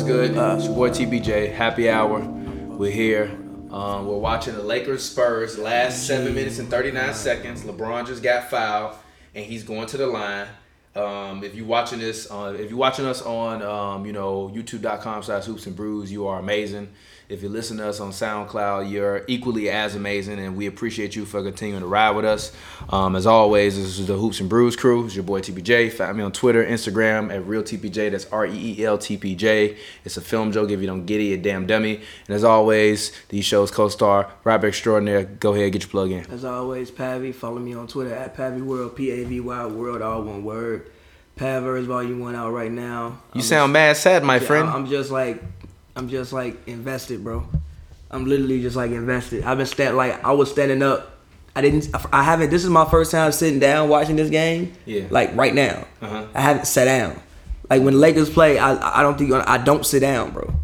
What's good? Uh, it's your boy TPJ. Happy hour. We're here. Um, we're watching the Lakers Spurs. Last seven minutes and 39 seconds. LeBron just got fouled, and he's going to the line. Um, if you're watching this, uh, if you're watching us on, um, you know, YouTube.com/slash Hoops and Brews, you are amazing. If you listen to us on SoundCloud, you're equally as amazing, and we appreciate you for continuing to ride with us. Um, as always, this is the Hoops and Brews crew. It's your boy TPJ. Find me on Twitter, Instagram at Real TPJ. That's R E E L T P J. It's a film joke. If you don't get it, you damn dummy. And as always, these shows co-star rapper extraordinaire. Go ahead, get your plug in. As always, Pavy. Follow me on Twitter at Pavy World. P A V Y World, all one word. Pavers Volume One out right now. You I'm sound just, mad sad, my friend. I'm just like I'm just like invested, bro. I'm literally just like invested. I've been stand like I was standing up. I didn't. I haven't. This is my first time sitting down watching this game. Yeah. Like right now, uh-huh. I haven't sat down. Like when Lakers play, I I don't think I don't sit down, bro.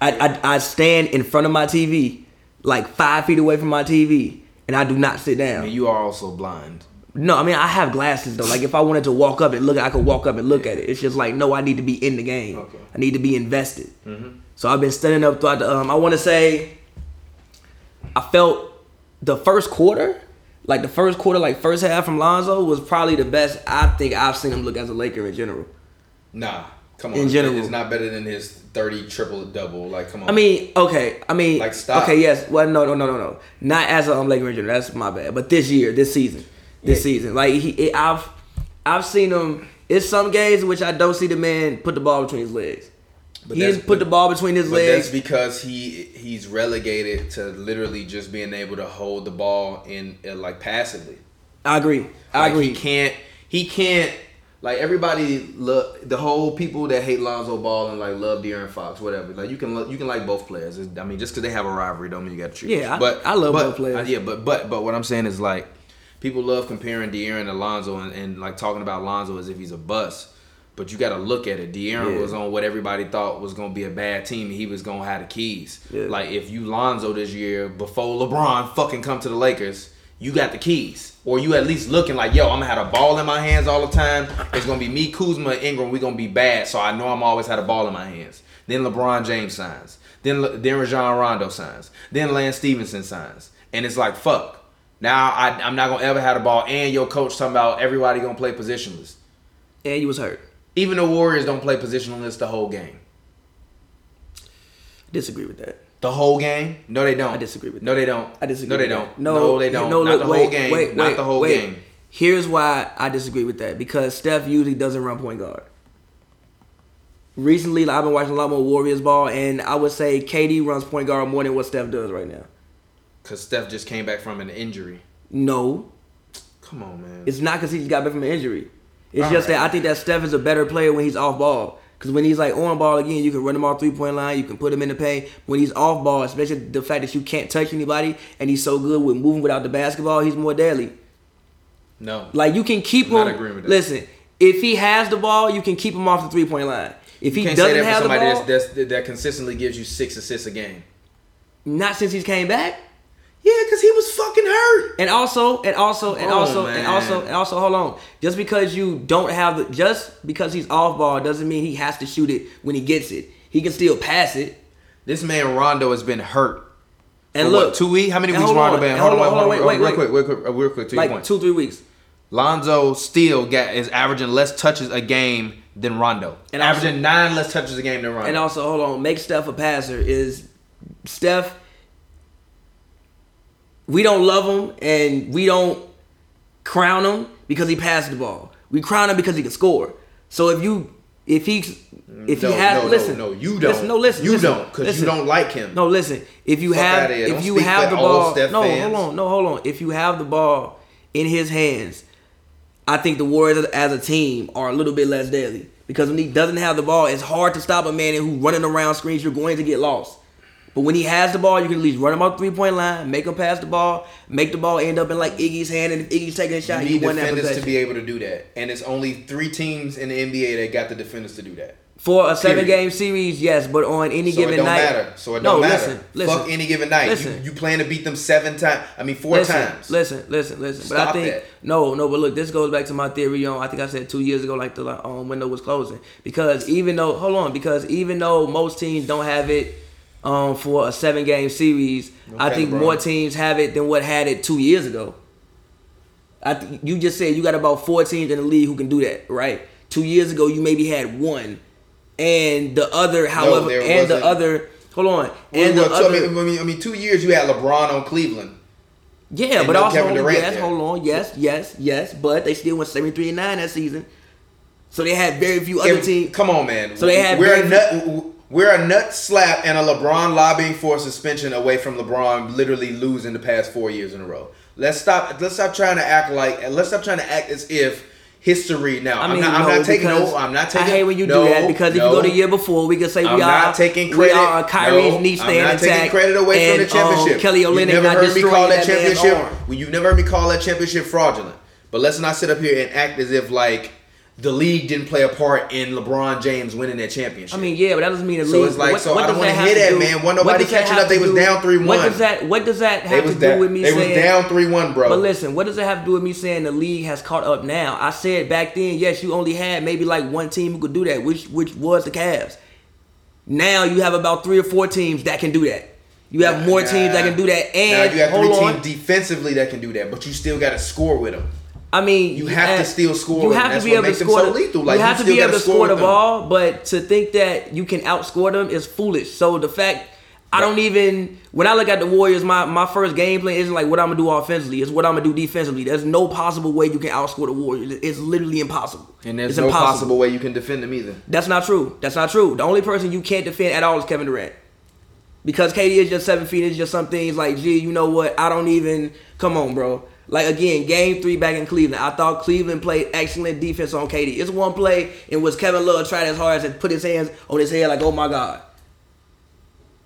I, I I stand in front of my TV, like five feet away from my TV, and I do not sit down. And you are also blind. No, I mean I have glasses though. Like if I wanted to walk up and look, I could walk up and look at it. It's just like no, I need to be in the game. Okay. I need to be invested. Mm-hmm. So I've been studying up throughout the. Um, I want to say, I felt the first quarter, like the first quarter, like first half from Lonzo was probably the best I think I've seen him look as a Laker in general. Nah, come on. In general, it's not better than his thirty triple double. Like come on. I mean, okay. I mean, like stop. Okay, yes. Well, no, no, no, no, no. Not as a um, Laker in general. That's my bad. But this year, this season this yeah. season. Like he, it, I've I've seen him. It's some games in which I don't see the man put the ball between his legs. But he just put the ball between his legs. That's because he he's relegated to literally just being able to hold the ball in uh, like passively. I agree. I like agree. He can't. He can't. Like everybody, look the whole people that hate Lonzo Ball and like love De'Aaron Fox, whatever. Like you can you can like both players. I mean, just because they have a rivalry, don't mean you got to choose. Yeah, but I, I love but, both players. Uh, yeah, but but but what I'm saying is like people love comparing De'Aaron to Lonzo and, and like talking about Lonzo as if he's a bust. But you got to look at it. De'Aaron yeah. was on what everybody thought was going to be a bad team. He was going to have the keys. Yeah. Like if you Lonzo this year before LeBron fucking come to the Lakers, you got the keys, or you at least looking like, yo, I'm gonna have a ball in my hands all the time. It's gonna be me, Kuzma, Ingram. We gonna be bad, so I know I'm always had a ball in my hands. Then LeBron James signs. Then then Rajon Rondo signs. Then Lance Stephenson signs, and it's like fuck. Now I, I'm not gonna ever have the ball, and your coach talking about everybody gonna play positionless. And you was hurt. Even the Warriors don't play positionless the whole game. I disagree with that. The whole game? No, they don't. I disagree with. That. No, they don't. I disagree. No, they don't. No, no, they don't. No, not the wait, whole game. Wait, not wait, the whole wait. game. Here's why I disagree with that because Steph usually doesn't run point guard. Recently, I've been watching a lot more Warriors ball, and I would say KD runs point guard more than what Steph does right now. Cause Steph just came back from an injury. No. Come on, man. It's not because he just got back from an injury. It's All just right. that I think that Steph is a better player when he's off ball. Because when he's like on ball again, you can run him off three point line, you can put him in the paint. When he's off ball, especially the fact that you can't touch anybody and he's so good with moving without the basketball, he's more deadly. No. Like you can keep I'm him. Listen, if he has the ball, you can keep him off the three point line. If he doesn't have the ball, that's, that's, that consistently gives you six assists a game. Not since he's came back. Yeah, because he was fucking hurt. And also, and also, and also, and also, and also, hold on. Just because you don't have the, just because he's off ball doesn't mean he has to shoot it when he gets it. He can still pass it. This man Rondo has been hurt. And look, what, two weeks. How many weeks Rondo been? Hold, hold on, hold on, wait, wait, real quick, real quick, real quick. To like your point. two, three weeks. Lonzo still got is averaging less touches a game than Rondo, and averaging also, nine less touches a game than Rondo. And also, hold on, make Steph a passer is Steph we don't love him and we don't crown him because he passed the ball. We crown him because he can score. So if you if he if no, he has no, listen. no, no you don't. listen, no listen you listen, don't because you don't like him. No listen. If you Fuck have if don't you have the ball no fans. hold on no hold on. If you have the ball in his hands I think the Warriors as a team are a little bit less deadly because when he doesn't have the ball it's hard to stop a man who's running around screens. You're going to get lost but when he has the ball, you can at least run him off three point line, make him pass the ball, make the ball end up in like Iggy's hand, and if Iggy's taking a shot, you need defenders to be able to do that. And it's only three teams in the NBA that got the defenders to do that. For a seven game series, yes, but on any so given night. matter. So it don't no, matter. Listen, listen, Fuck any given night. Listen. You, you plan to beat them seven times. I mean four listen, times. Listen, listen, listen. but I think that. no, no. But look, this goes back to my theory on. I think I said two years ago, like the um, window was closing because even though hold on, because even though most teams don't have it um, for a seven game series, I think bro. more teams have it than what had it two years ago. I th- you just said you got about four teams in the league who can do that, right? Two years ago, you maybe had one, and the other, however, there and the other. Hold on, Well, and the well, so, I, other. mean, I mean, I mean, two years you had LeBron on Cleveland. Yeah, And but no also Kevin Durant yes, there. hold on, yes, yes, yes, but they still went seventy three and nine that season. So they had very few other teams. Come on, man. So they had we're very a nut. We're a nut slap and a LeBron lobbying for suspension away from LeBron literally losing the past four years in a row. Let's stop. Let's stop trying to act like let's stop trying to act as if history. Now, I I'm mean, not. I'm not taking. No, I'm not taking. I hate when you no, do that because if you go the year before, we can say I'm we are not taking credit. we are Kyrie's no, knee I'm not taking credit away and, from the championship. Um, Kelly you Olynyk never heard me call that that championship. Well, you've never heard me call that championship fraudulent. But let's not sit up here and act as if like the league didn't play a part in LeBron James winning that championship. I mean, yeah, but that doesn't mean the So league. it's like, what, so what I don't wanna hear that, do- man. Wasn't nobody catching up. They to was do- down 3-1. What does that? What does that have to do down. with me saying? They saying? was down three one, bro. But listen, what does it have to do with me saying the league has caught up now? I said back then, yes, you only had maybe like one team who could do that, which which was the Cavs. Now you have about three or four teams that can do that. You have more teams that can do that, now and you have three on. teams defensively that can do that, but you still got to score with them. I mean, You have to still score You have to be able to score. so lethal. Like, you you have to be able to score score the them. ball, but to think that you can outscore them is foolish. So the fact. I don't even when I look at the Warriors, my, my first game plan isn't like what I'm gonna do offensively. It's what I'm gonna do defensively. There's no possible way you can outscore the Warriors. It's literally impossible. And there's it's no impossible. possible way you can defend them either. That's not true. That's not true. The only person you can't defend at all is Kevin Durant. Because KD is just seven feet. It's just some things like, gee, you know what? I don't even. Come on, bro. Like again, game three back in Cleveland. I thought Cleveland played excellent defense on KD. It's one play in which Kevin Love tried as hard as and put his hands on his head like, oh my god.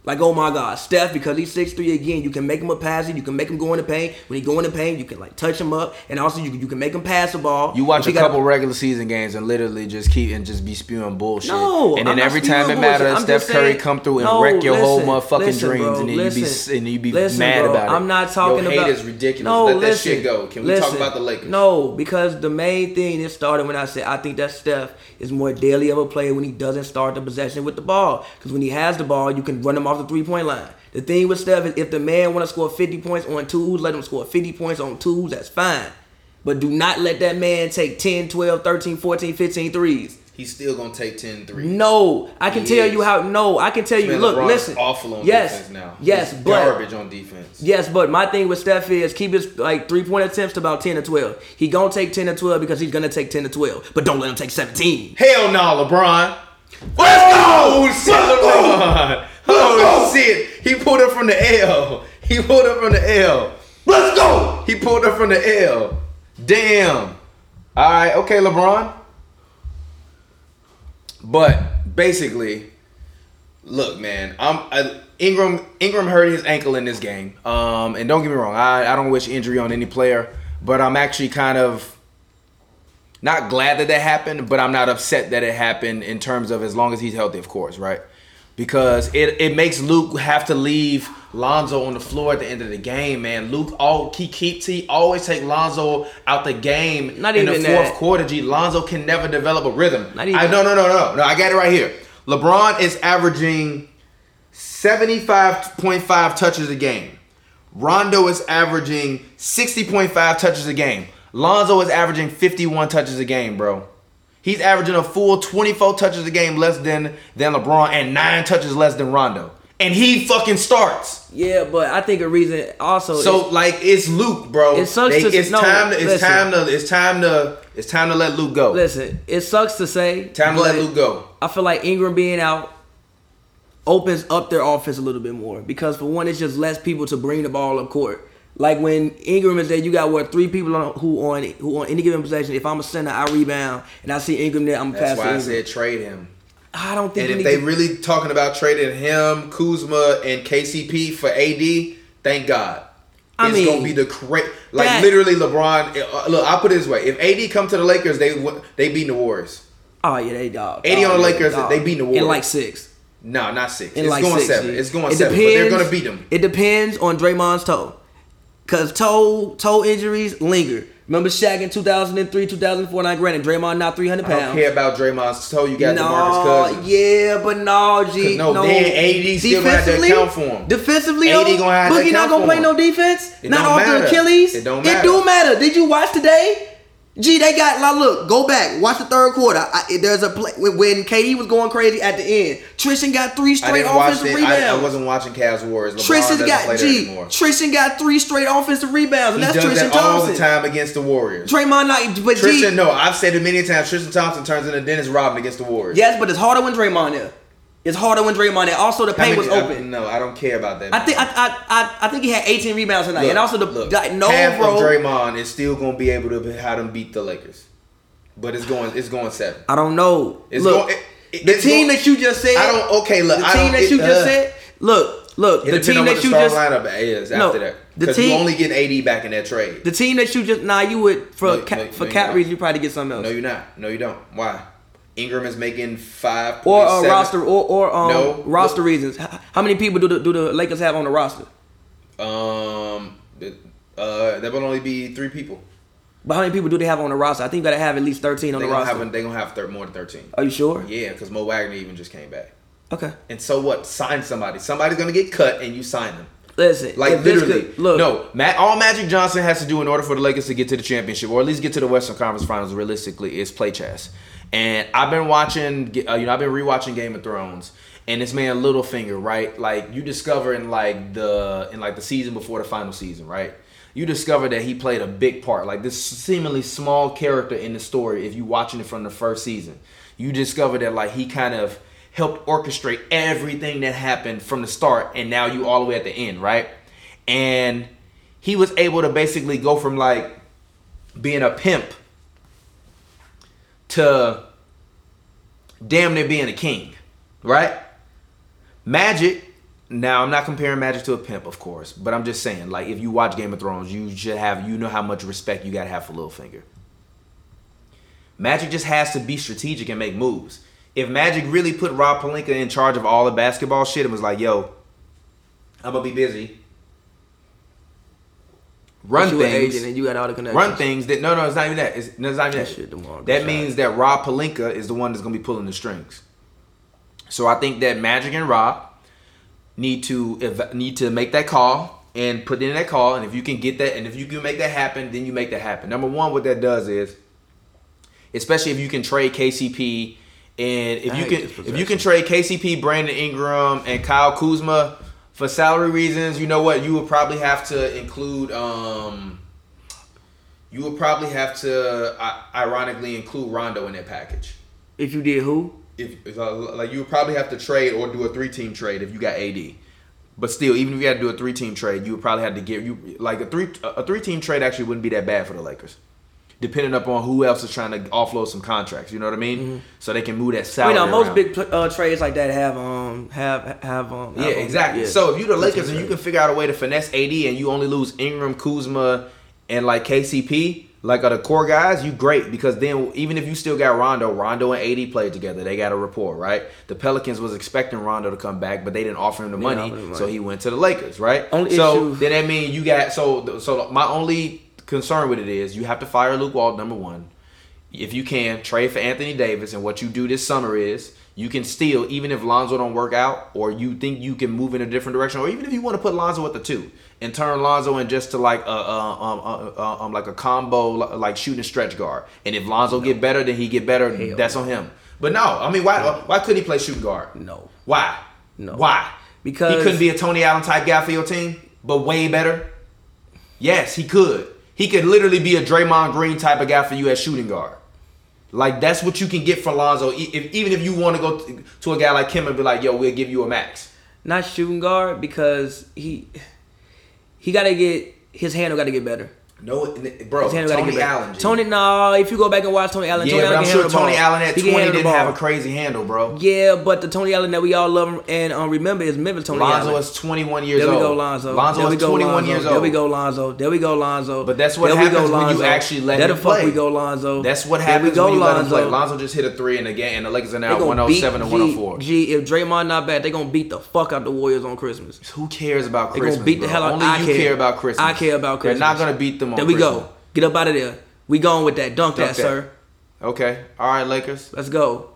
Like, oh my God, Steph, because he's 6'3 again, you can make him a passer, you can make him go in the paint. When he go in the paint, you can like touch him up, and also you, can- you can make him pass the ball. You watch a he got- couple regular season games and literally just keep and just be spewing bullshit. No, and then every time it matters, Steph just Curry saying- come through and No, wreck your whole listen, motherfucking listen, dreams, bro, and then listen. you be and you be Listen, mad bro, about it. I'm not talking Your hate about. is ridiculous. No, Let listen, that shit go. Can we talk about the Lakers? No, because the main thing it started when I said I think that Steph is more daily of a player when he doesn't start the possession with the ball. Because when he has the ball, you can run him off the three point line. The thing with Steph is if the man want to score 50 points on twos, let him score 50 points on twos. That's fine. But do not let that man take 10, 12, 13, 14, 15 threes. He's still gonna take 10 threes. No, I can He tell is. you how. No, I can tell you. Look, LeBron's listen. awful on yes, defense now. Yes, He's but garbage on defense. Yes, but my thing with Steph is keep his like three point attempts to about ten to twelve. He gonna take ten to twelve because he's gonna take ten to twelve, but don't let him take seventeen. Hell no, LeBron. Let's go! Oh Shit, LeBron. Oh shit! He pulled up from the L. He pulled up from the L. Let's go! He pulled up from the L. Damn. All right, okay, LeBron. But basically, look, man, I'm I, Ingram. Ingram hurt his ankle in this game. Um, and don't get me wrong, I, I don't wish injury on any player, but I'm actually kind of not glad that that happened, but I'm not upset that it happened in terms of as long as he's healthy, of course, right? Because it, it makes Luke have to leave Lonzo on the floor at the end of the game, man. Luke all he keeps he always take Lonzo out the game Not in the even fourth that. quarter. G Lonzo can never develop a rhythm. Not even- I no no no no no. I got it right here. LeBron is averaging 75.5 touches a game. Rondo is averaging 60.5 touches a game. Lonzo is averaging 51 touches a game, bro. He's averaging a full 24 touches a game less than than LeBron and 9 touches less than Rondo. And he fucking starts. Yeah, but I think a reason also. So like it's Luke, bro. It sucks They- to- it's no, time to it's listen. time to it's time to it's time to let Luke go. listen, it sucks to say. time to let Luke go. I feel like Ingram being out opens up their offense a little bit more because for one, it's just less people to bring the ball up court. Like when Ingram is there, you got what three people on, who on who on any given possession. If I'm a center, I rebound, and I see Ingram there, I'm That's passing. That's why I Ingram. said trade him. I don't think And if they to- really talking about trading him, Kuzma, and KCP for AD, thank God. I it's mean, gonna be the correct, like that- literally LeBron. uh, Look, I'll put it this way: if AD come to the Lakers, they they beat the Warriors. Oh yeah, they dog. 80 dog, on the Lakers, dog. they beat the Warriors. in like six. No, not six. In it's like going six, seven. G. It's going It seven. But they're gonna beat them. It depends on Draymond's toe, cause toe toe injuries linger. Remember Shaq in 2003, 2004. Now, granted, Draymond not 300 I don't care about Draymond's toe. You got no, DeMarcus Cousins. yeah, but no, G. No, no, then AD still gonna have to account for him. Defensively, AD though, gonna have to Boogie not gonna play him. no defense. It not off matter. the Achilles. It don't matter. It do matter. Did you watch today? Gee, they got like look, go back, watch the third quarter. I, there's a play when, when KD was going crazy at the end. Tristan got three straight offensive rebounds. I, I wasn't watching Cavs Warriors. Doesn't got play there G. anymore. Tristan got three straight offensive rebounds, and He that's does Tristan that all Thompson. the time against the Warriors. Draymond not, but Tristan, G. no, I've said it many times. Tristan Thompson turns into Dennis Rodman against the Warriors. Yes, but it's harder when Draymond there. It's harder when Draymond there. Also, the paint was I- open. no, I don't care about that. I think I, I I I think he had 18 rebounds tonight, Look, and also the look, like, no half bro. of Draymond is still gonna be able to have them beat the Lakers, but it's going it's going seven. I don't know. It's look, going- it- the team going- that you just said. I don't. Okay, look. The I team that it, you just uh, said. Look, look. The team that you just. lineup is No, after that. the Because you team- only get AD back in that trade. The team that you just nah, you would for No, ca- no, for no, cap reasons you probably get something else. No, you're not. No, you don't. Why? Ingram is making five or uh, roster or or um No. roster reasons. How many people do the do the Lakers have on the roster? Um, uh, there will only be three people. But how many people do they have on the roster? I think you gotta have at least 13 on They the roster. have they gonna have thir- more than thirteen. Are you sure? Yeah, because Mo Wagner even just came back. Okay. And so what? Sign somebody. Somebody's gonna get cut, and you sign them. Listen, Like literally, could- look, no. Matt, all Magic Johnson has to do in order for the Lakers to get to the championship, or at least get to the Western Conference Finals, realistically, is play chess. And I've been watching, uh, you know, I've been rewatching Game of Thrones, and this man Littlefinger, right? Like you discover in like the in like the season before the final season, right? You discover that he played a big part, like this seemingly small character in the story. If you're watching it from the first season, you discover that like he kind of helped orchestrate everything that happened from the start and now you all the way at the end, right? And he was able to basically go from like being a pimp to damn near being a king, right? Magic. Now I'm not comparing Magic to a pimp, of course, but I'm just saying, like, if you watch Game of Thrones, you should have, you know how much respect you gotta have for Littlefinger. Magic just has to be strategic and make moves. If Magic really put Rob Pelinka in charge of all the basketball shit and was like, "Yo, I'm gonna be busy, run things, agent and you got all the connections. run things that no, no, it's not even that. It's, no, it's not even That shit tomorrow, that means that Rob Pelinka is the one that's gonna be pulling the strings. So I think that Magic and Rob need to ev- need to make that call and put in that call. And if you can get that, and if you can make that happen, then you make that happen. Number one, what that does is, especially if you can trade KCP, and if I you can if you can trade KCP, Brandon Ingram, and Kyle Kuzma for salary reasons, you know what? You would probably have to include. um You would probably have to, uh, ironically, include Rondo in that package If you did who? if uh, like you would probably have to trade or do a three team trade if you got AD. But still, even if you had to do a three team trade, you would probably have to give you like a three a three team trade actually wouldn't be that bad for the Lakers, depending upon who else is trying to offload some contracts. You know what I mean? So they can move that salary. You know, most around. big uh, trades like that have um have have um Yeah, have, exactly. yeah. So if you're the Lakers That's and you can figure out a way to finesse AD and you only lose Ingram, Kuzma, and like KCP, like are the core guys, you great because then even if you still got Rondo, Rondo and AD played together. They got a rapport, right? The Pelicans was expecting Rondo to come back, but they didn't offer him the money, him the so he went to the Lakers, right? Only so issue- then that means you got so so my only concern with it is you have to fire Luke Walt number one. If you can trade for Anthony Davis and what you do this summer is you can still even if Lonzo don't work out or you think you can move in a different direction or even if you want to put Lonzo at the two and turn Lonzo in just to like a uh, um, uh, uh, um like a combo like shooting stretch guard. And if Lonzo get better then he get better Hell that's on him. But no I mean why why couldn't he play shooting guard? No. why? No. why? Because- he couldn't be a Tony Allen type guy for your team but way better? Yes he could he could literally be a Draymond Green type of guy for you at shooting guard like that's what you can get for Lonzo. If, even if you want to go to a guy like him and be like, "Yo, we'll give you a max." not shooting guard because he he got to get his handle got to get better. No, bro. Tony. Allen. G. Tony, no. If you go back and watch Tony Allen, Yeah, Tony but Allen I'm sure Tony. Allen at He 20 didn't have a crazy handle, bro. Yeah, but the Tony Allen that we all love and um, remember is Memphis Tony Lonzo Allen. is 21 years old. There we go, Lonzo. Lonzo there we go, 21 Lonzo. years old. There we go, Lonzo. There we go, Lonzo. But that's what there we go, happens when you actually let there him the fuck play. we go, Lonzo. That's what happens we go, when you let him play. Lonzo just hit a three in the game, and the Lakers are now gonna 107 and 104. G, G, if Draymond not back, they're gonna beat the fuck out the Warriors on Christmas. Who cares about Christmas? They gonna beat the hell out. Only I you care. care about Christmas. I care about Christmas. They're not gonna beat them on There we Christmas. go. Get up out of there. We going with that. Dunk, Dunk that, that. sir. Okay. All right, Lakers. Let's go.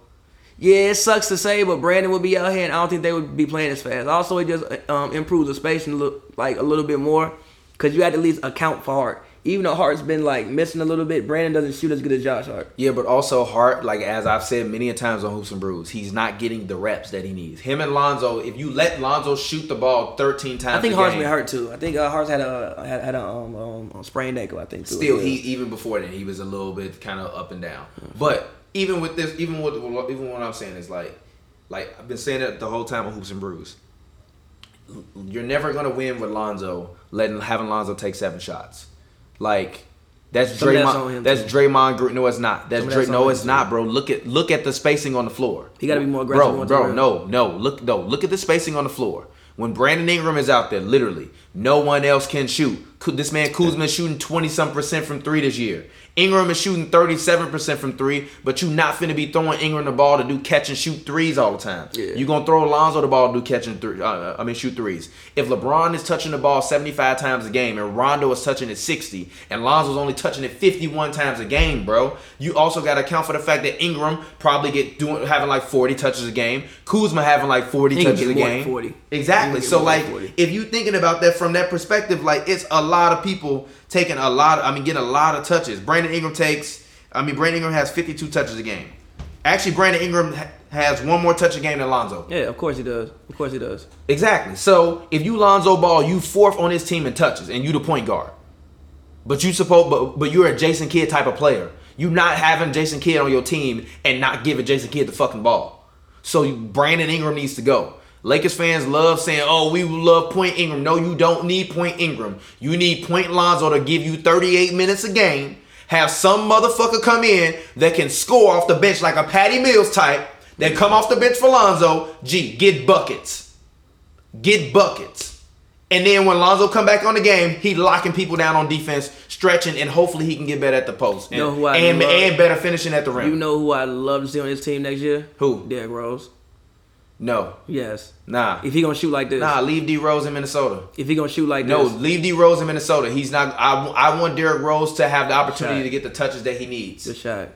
Yeah, it sucks to say, but Brandon would be out here, and I don't think they would be playing as fast. Also, it just um, improves the spacing a little, like a little bit more, because you had to at least account for Hart. Even though Hart's been like missing a little bit, Brandon doesn't shoot as good as Josh Hart. Yeah, but also Hart, like as I've said many a times on Hoops and Brews, he's not getting the reps that he needs. Him and Lonzo, if you let Lonzo shoot the ball 13 times, I think Hart's game, been hurt too. I think uh, Hart's had a had, had a um, um, sprained ankle. I think too. Still, he even before then he was a little bit kind of up and down. But even with this, even with even what I'm saying is like, like I've been saying it the whole time on Hoops and Brews. You're never gonna win with Lonzo letting having Lonzo take seven shots. Like that's Some that's Draymond. him, That's. Draymond. Green. No, it's not. That's Dray. that's No, it's not, bro. Look at look at the spacing on the floor. He gotta be more aggressive bro. to Bro, no, no. Look, no. Look at the spacing on the floor. When Brandon Ingram is out there, literally, no one else can shoot. This man Kuzma is shooting twenty some percent from three this year. Ingram is shooting thirty seven percent from three, but you not finna be throwing Ingram the ball to do catch and shoot threes all the time. Yeah. You gonna throw Alonzo the ball to do catch and three. Uh, I mean shoot threes. If LeBron is touching the ball seventy five times a game and Rondo is touching it sixty and Lonzo's only touching it fifty one times a game, bro, you also got to account for the fact that Ingram probably get doing having like forty touches a game. Kuzma having like forty He touches get a game. 40. Exactly. So like, if you thinking about that from that perspective, like it's a lot of people taking a lot. Of, I mean, getting a lot of touches. Brandon Ingram takes. I mean, Brandon Ingram has fifty two touches a game. Actually, Brandon Ingram ha- has one more touch a game than Lonzo. Yeah, of course he does. Of course he does. Exactly. So if you Lonzo Ball, you fourth on his team in touches, and you the point guard. But you suppose, but but you're a Jason Kidd type of player. You not having Jason Kidd on your team and not giving Jason Kidd the fucking ball. So Brandon Ingram needs to go. Lakers fans love saying, "Oh, we love Point Ingram." No, you don't need Point Ingram. You need Point Lonzo to give you 38 minutes a game. Have some motherfucker come in that can score off the bench like a Patty Mills type. That come off the bench for Lonzo. Gee, get buckets get buckets. And then when Lonzo come back on the game, he locking people down on defense, stretching, and hopefully he can get better at the post. And, You know and, and better finishing at the rim. You know who I love to see on his team next year? Who? Derrick Rose. No. Yes. Nah. If he gonna shoot like this, Nah, leave D Rose in Minnesota. if he gonna shoot like No, this, No, leave D Rose in Minnesota. He's not I, I want Derrick Rose to have the opportunity to get the touches that he needs. good shot.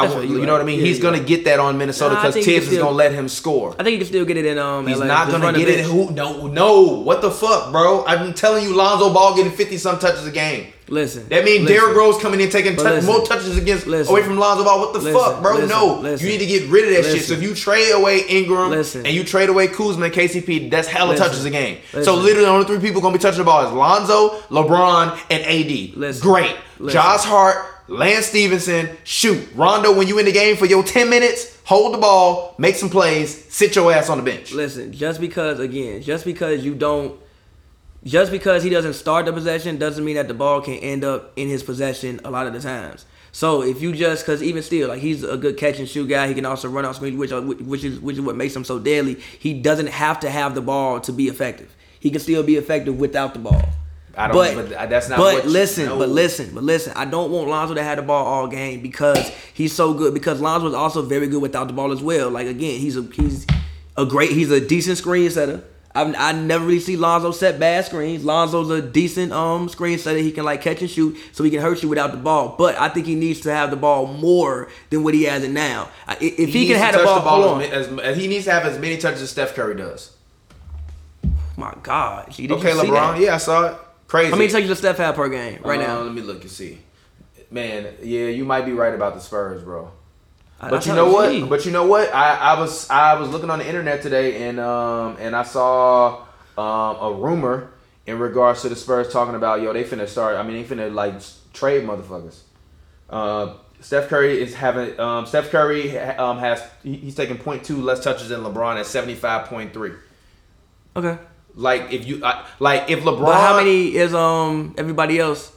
I want, you you know what I mean? Yeah, He's gonna right. get that on Minnesota because he Thibs is gonna let him score. I think he can still get it in. Um, He's LA. not Just gonna get it. Who? No, no. What the fuck, bro? I've been telling you, Lonzo Ball getting fifty some touches a game. Listen. That means listen. Derrick Rose coming in taking tou- listen. more touches against Listen. away from Lonzo Ball. What the Listen. fuck, bro? No, you need to get rid of that shit. So if you trade away Ingram and you trade away Kuzma and KCP, that's hella touches a game. So literally, the only three people gonna be touching the ball is Lonzo, LeBron, and AD. Great. Josh Hart, Lance Stephenson, shoot. Rondo, when you in the game for your ten minutes, hold the ball, make some plays, sit your ass on the bench. Listen, just because again, just because you don't, just because he doesn't start the possession doesn't mean that the ball can end up in his possession a lot of the times. So if you just, because even still, like he's a good catch and shoot guy, he can also run off screen, which uh, are, which is which is what makes him so deadly. He doesn't have to have the ball to be effective. He can still be effective without the ball. I don't- but that's not But listen, no. but listen, but listen. I don't want Lonzo to have the ball all game because he's so good. Because Lonzo is also very good without the ball as well. Like again, he's a he's a great he's a decent screen setter. I've, I never really see Lonzo set bad screens. Lonzo's a decent um screen setter. He can like catch and shoot, so he can hurt you without the ball. But I think he needs to have the ball more than what he has it now. If, if he, can have the ball, hold on. as, as, he needs to have as many touches as Steph Curry does. My God, Gee, did Okay, LeBron. Yeah, I saw it. Crazy. How many touches does Steph have per game right Uh, now? Let me look and see. Man, yeah, you might be right about the Spurs, bro. I- I But you know what? But you know what? I, I was I was looking on the internet today and um and I saw um a rumor in regards to the Spurs talking about yo they finna start. I mean they finna like trade motherfuckers. Uh, Steph Curry is having um Steph Curry um has he- he's taking 0.2 less touches than LeBron at seventy five point three. okay. Like if you uh, like if LeBron. But how many is um everybody else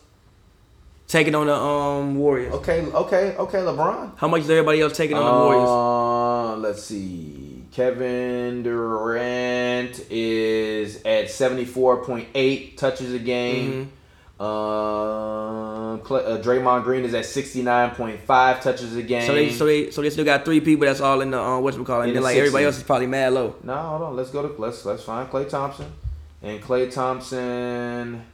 taking on the um Warriors? Okay, okay, okay. LeBron. How much is everybody else taking on the Warriors? Uh, let's see. Kevin Durant is at seventy four point eight touches a game. Mm-hmm. Uh, uh, Draymond Green is at sixty nine point five touches a game. So they so they so they still got three people that's all in the um what's we call it. And then the like everybody else is probably mad low. No, hold on. Let's go to let's let's find Klay Thompson. And Klay Thompson.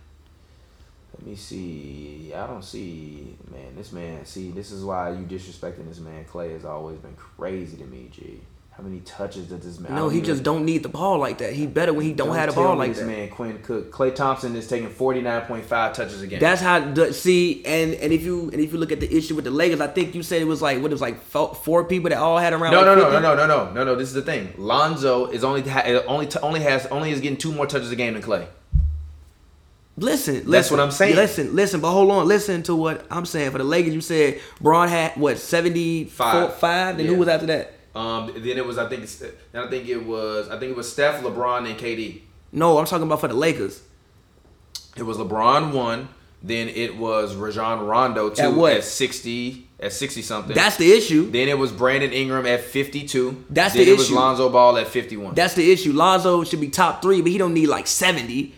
Let me see. I don't see man. This man. See, this is why you disrespecting this man. Clay has always been crazy to me. G. How many touches does this man? No, he just don't need the ball like that. He better when he don't, have the ball like this that. man Quinn Cook. Klay Thompson is taking forty nine point five touches a game. That's how the, see and and if you and if you look at the issue with the Lakers, I think you said it was like what it was like four, people that all had around. no, like no, no, 50? no, no, no, no, no, no. This is the thing. Lonzo is only only only has only is getting two more touches a game than Clay. Listen, listen, That's what I'm saying. Listen, listen, but hold on, listen to what I'm saying. For the Lakers, you said Braun had what seventy Five. five. Then Yeah. who was after that? Um, then it was I think then I think it was I think it was Steph, LeBron, and KD. No, I'm talking about for the Lakers. It was LeBron one. Then it was Rajon Rondo two At what? at sixty at sixty something. That's the issue. then it was Brandon Ingram at fifty two. That's then the it was issue. Lonzo Ball at fifty one. That's the issue. Lonzo should be top three, but he don't need like seventy.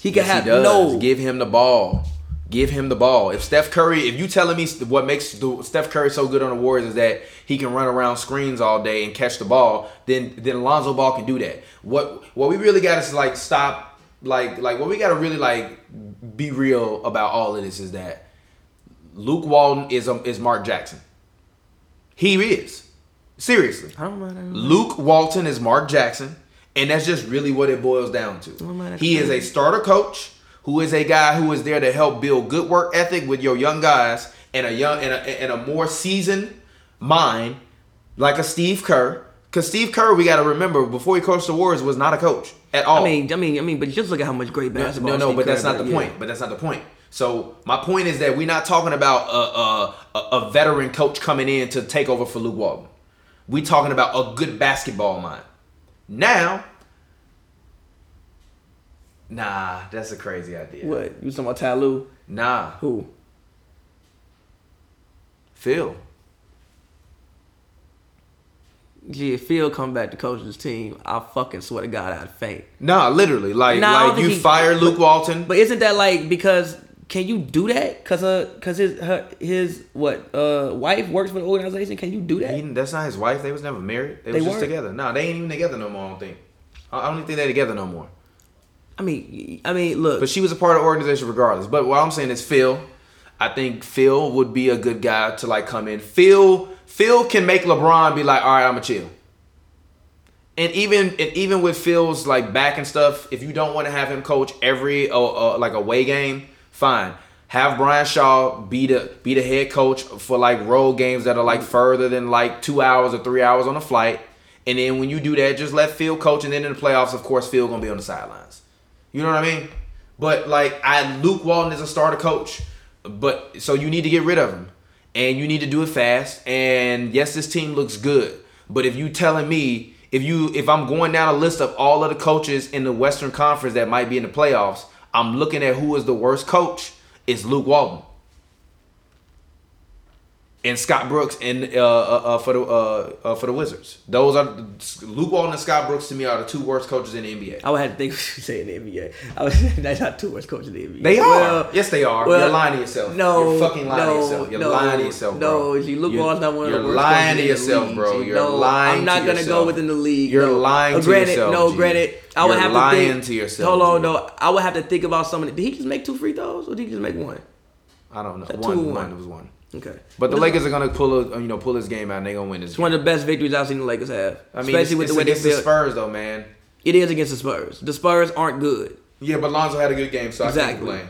He can Yes, have he no. Give him the ball. Give him the ball. If Steph Curry, if you telling me what makes the, Steph Curry so good on the Warriors is that he can run around screens all day and catch the ball, then then Lonzo Ball can do that. What what we really got is like stop like like what we got to really like be real about all of this is that Luke Walton is um, is Mark Jackson. He is seriously. I don't mind. I don't mind. Luke Walton is Mark Jackson, and that's just really what it boils down to. He is a starter coach who is a guy who is there to help build good work ethic with your young guys and a young and a, and a more seasoned mind like a Steve Kerr. Because Steve Kerr, we got to remember, before he coached the Warriors, was not a coach at all. I mean, I mean, I mean, but just look at how much great basketball. No, no, Steve but that's Kerr not the did. point. But that's not the point. So my point is that we're not talking about a, a, a veteran coach coming in to take over for Luke Walton. We're talking about a good basketball mind. Now, nah, that's a crazy idea. What you talking about, Ty Lue? Nah, Who? Phil. Gee, if Phil come back to coach this team, I fucking swear to God, I'd faint. Nah, literally, like Nah, like you he- fire Luke Walton. But isn't that like because can you do that? Cause uh, cause his her, his what uh wife works for the organization. Can you do that? He, that's not his wife. They was never married. They, They was just weren't? together. Nah, they ain't even together no more. I don't think. I I don't even think they're together no more. I mean, I mean, look. But she was a part of the organization regardless. But what I'm saying is Phil. I think Phil would be a good guy to like come in. Phil Phil can make LeBron be like, all right, I'ma chill. And even and even with Phil's like back and stuff, if you don't want to have him coach every uh, uh, like away game, fine. Have Brian Shaw be the be the head coach for like road games that are like further than like two hours or three hours on a flight. And then when you do that, just let Phil coach. And then in the playoffs, of course, Phil gonna be on the sidelines. You know what I mean? But like I Luke Walton is a starter coach. But so you need to get rid of him. And you need to do it fast. And yes, this team looks good. But if you telling me if you if I'm going down a list of all of the coaches in the Western Conference that might be in the playoffs, I'm looking at who is the worst coach. It's Luke Walton. And Scott Brooks and uh, uh, uh, for the uh, uh, for the Wizards. Those are Luke Walton and Scott Brooks to me are the two worst coaches in the NBA. I would have to think what you say in the NBA. I was that's not too much coach in the NBA. They are. Well, yes, they are. well, you're lying to yourself. No, you're fucking lying no, to yourself. You're no, lying to yourself, bro. No, Luke You're- Walton's not one of you're the worst lying coaches to yourself, league, bro. You're no, lying I'm not to gonna yourself. go within the league. You're no. lying Uh, to granted, yourself, No, G. granted, I would You're have to think. to yourself, Hold on, G. no. I would have to think about some of the. Did he just make two free throws, or did he just make one? I don't know. Two One, one. one. It was one. Okay. But the Lakers are gonna pull a you know pull this game out and they're gonna win this. It's Game. one of the best victories I've seen the Lakers have. I mean, especially it's, with it's the way they against the. Spurs though, man. It is against the Spurs. The Spurs aren't good. Yeah, but Lonzo had a good game, so I can't Exactly. complain.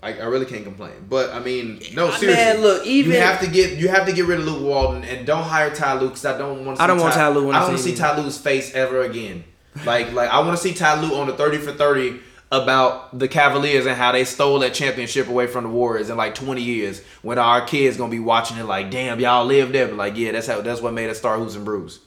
I, I really can't complain. But I mean, no, Man, seriously. look, even- you have to get you have to get rid of Luke Walton and don't hire Ty Lue because I don't want. I don't want Ty Lue I don't want to see Ty Lue's face ever again. Like like I want to see Ty Lue on the thirty for thirty about the Cavaliers and how they stole that championship away from the Warriors in like twenty years when our kids gonna be watching it like damn y'all lived there but like yeah that's how that's what made us start and Brews.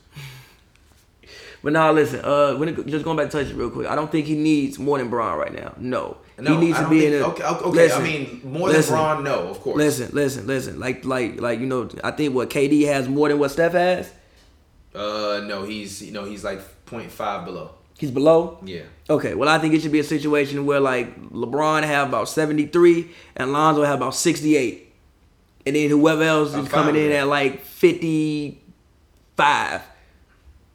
But now listen, uh, when it, just going back to touch it real quick, I don't think he needs more than Braun right now. No, No, he needs to be think- in a. okay, okay, listen, I mean, more listen, than Braun, no, of course. Listen, listen, listen. Like, like, like, you know, I think what KD has more than what Steph has. Uh, no, he's you know he's like 0.5 below. He's below. Yeah. Okay, well, I think it should be a situation where like LeBron have about seventy three and Lonzo have about sixty eight, and then whoever else I'm is coming in at like fifty five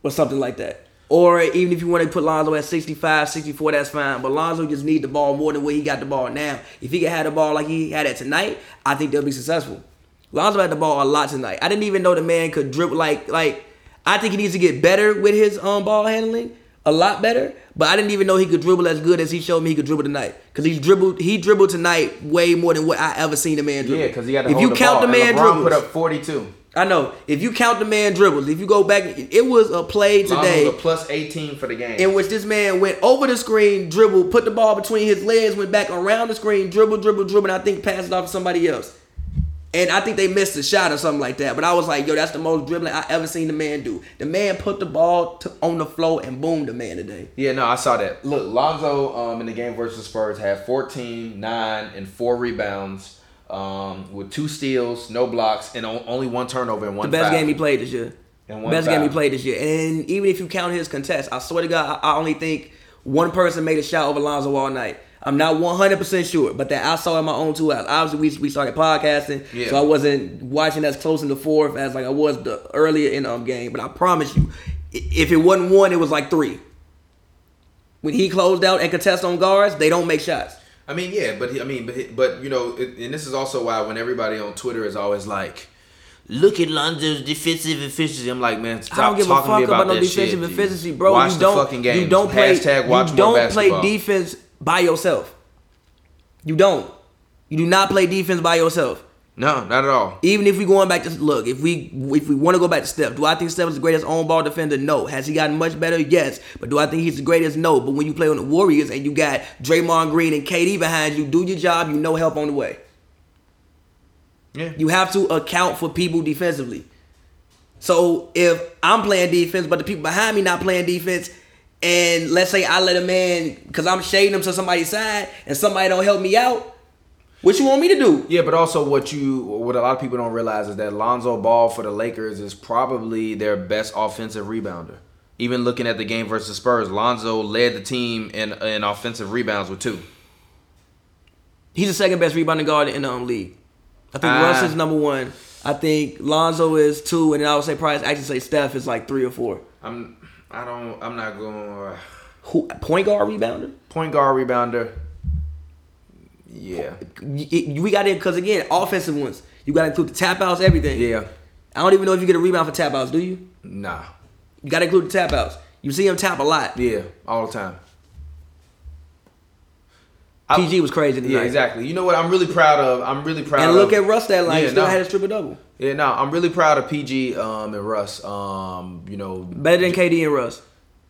or something like that. Or even if you want to put Lonzo at 65, 64, that's fine. But Lonzo just need the ball more than where he got the ball now. If he could have the ball like he had it tonight, I think they'll be successful. Lonzo had the ball a lot tonight. I didn't even know the man could dribble like like I think he needs to get better with his um ball handling, a lot better. But I didn't even know he could dribble as good as he showed me he could dribble tonight. Cause he dribbled he dribbled tonight way more than what I ever seen a man dribble. Yeah, because he got to if hold you the count ball. the man dribbles, put up 42. I know. If you count the man dribbles, if you go back, it was a play today plus 18 for the game. in which this man went over the screen, dribbled, put the ball between his legs, went back around the screen, dribble, dribble, dribble, and I think passed it off to somebody else. And I think they missed a shot or something like that. But I was like, yo, that's the most dribbling I ever seen the man do. The man put the ball to, on the floor and boomed the man today. Yeah, no, I saw that. Look, Lonzo um, in the game versus Spurs had 14, 9, and 4 rebounds um, with two steals, no blocks, and o- only one turnover and one The best foul. game he played this year. And one Best game he played this year. And even if you count his contest, I swear to God, I I only think one person made a shot over Lonzo all night. I'm not 100% sure, but that I saw in my own two eyes. Obviously, we, we started podcasting, Yeah. so I wasn't watching as close in the fourth as like I was the earlier in the um, game. But I promise you, if it wasn't one, it was like three. When he closed out and contest on guards, they don't make shots. I mean, yeah, but he, I mean, but, but you know, it, and this is also why when everybody on Twitter is always like, "Look at Lonzo's defensive efficiency," I'm like, man, stop I don't give a talking me fuck about, no defensive shit, efficiency, bro. Watch you the don't, fucking game. You don't play. Hashtag watch you don't play defense by yourself. You don't. You do not play defense by yourself. No, not at all. Even if we going back to look, if we if we want to go back to Steph, do I think Steph is the greatest on ball defender? No. Has he gotten much better? Yes. But do I think he's the greatest? No. But when you play on the Warriors and you got Draymond Green and KD behind you, do your job. You know help on the way. Yeah, You have to account for people defensively. So if I'm playing defense, but the people behind me not playing defense, and let's say I let a man because I'm shading him to somebody's side, and somebody don't help me out, what you want me to do? Yeah, but also what you what a lot of people don't realize is that Lonzo Ball for the Lakers is probably their best offensive rebounder. Even looking at the game versus Spurs, Lonzo led the team in in offensive rebounds with two. He's the second best rebounding guard in the um, league. I think Ah. Russ is number one. I think Lonzo is two, and then I would say probably actually say Steph is like three or four. I'm I don't I'm not going uh, Who point guard rebounder? point guard rebounder. Yeah, We got it because again, offensive ones. You got to include the tap outs, everything. yeah, I don't even know if you get a rebound for tap outs. Do you? nah, You got to include the tap outs. You see him tap a lot. yeah, all the time. PG was crazy tonight. Yeah, exactly. You know what? I'm really proud of. I'm really proud. Of. And look of, at Russ that line. Yeah, he still no. had a triple double. Yeah, no, I'm really proud of PG um, and Russ. Um, you know, Better than KD and Russ.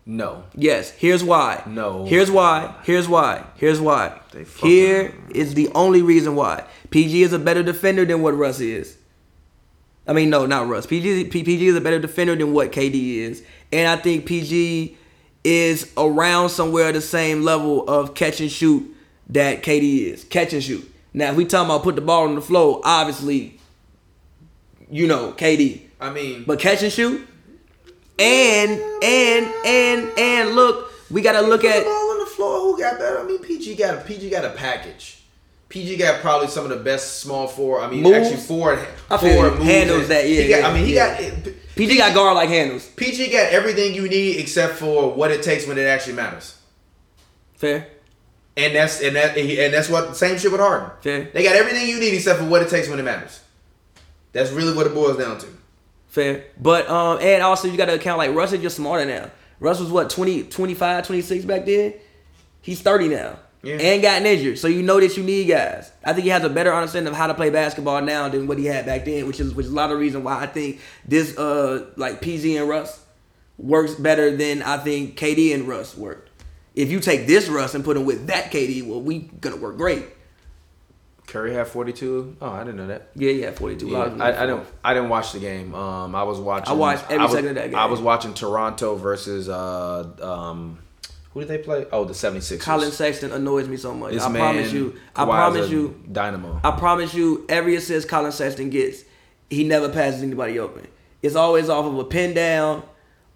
no, Yes. Here's why. No. Here's why. Here's why. Here's why. Here is the only reason why. PG is a better defender than what Russ is. I mean, no, not Russ. PG, PG is a better defender than what KD is. And I think PG is around somewhere the same level of catch and shoot that KD is. Catch and shoot. Now, if we talking about put the ball on the floor, obviously, you know, KD. I mean, But catch and shoot. And and and and look, we gotta look Put the at ball on the floor. Who got better? I mean, PG got a PG got a package. PG got probably some of the best small four. I mean, Moves? actually four. I feel four moves Handles and- that, yeah, He got, yeah, I mean, he yeah. got PG got guard like handles. PG got everything you need except for what it takes when it actually matters. Fair. And that's and that and that's what same shit with Harden. Fair. They got everything you need except for what it takes when it matters. That's really what it boils down to. Fair. But um and also you gotta account like Russ is just smarter now. Russ was what 20, 25, 26 back then. He's 30 now. Yeah. And gotten injured. So you know that you need guys. I think he has a better understanding of how to play basketball now than what he had back then, which is which is a lot of reason why I think this uh like PZ and Russ works better than I think KD and Russ worked. If you take this Russ and put him with that KD, well, we gonna work great. Curry had 42. Oh, I didn't know that. Yeah, yeah, 42. Yeah, I, I didn't. I didn't watch the game. Um, I was watching. I watched every was, second of that game. I was watching Toronto versus uh um, who did they play? Oh, the 76ers. Collin Sexton annoys me so much. This I man, promise you. I Kawhi's promise you. Dynamo. I promise you. Every assist Collin Sexton gets, he never passes anybody open. It's always off of a pin down,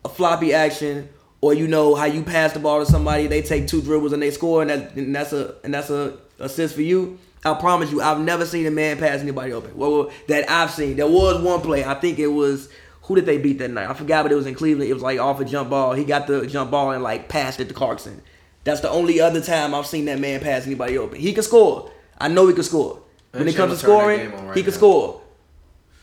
a floppy action, or you know how you pass the ball to somebody, they take two dribbles and they score, and, that, and that's a and that's a assist for you. I promise you, I've never seen a man pass anybody open. Well, that I've seen. There was one play. I think it was who did they beat that night? I forgot, but it was in Cleveland. It was like off a jump ball. He got the jump ball and like passed it to Clarkson. That's the only other time I've seen that man pass anybody open. He can score. I know he can score. When it comes to Chandler turn that scoring, right he can now. score.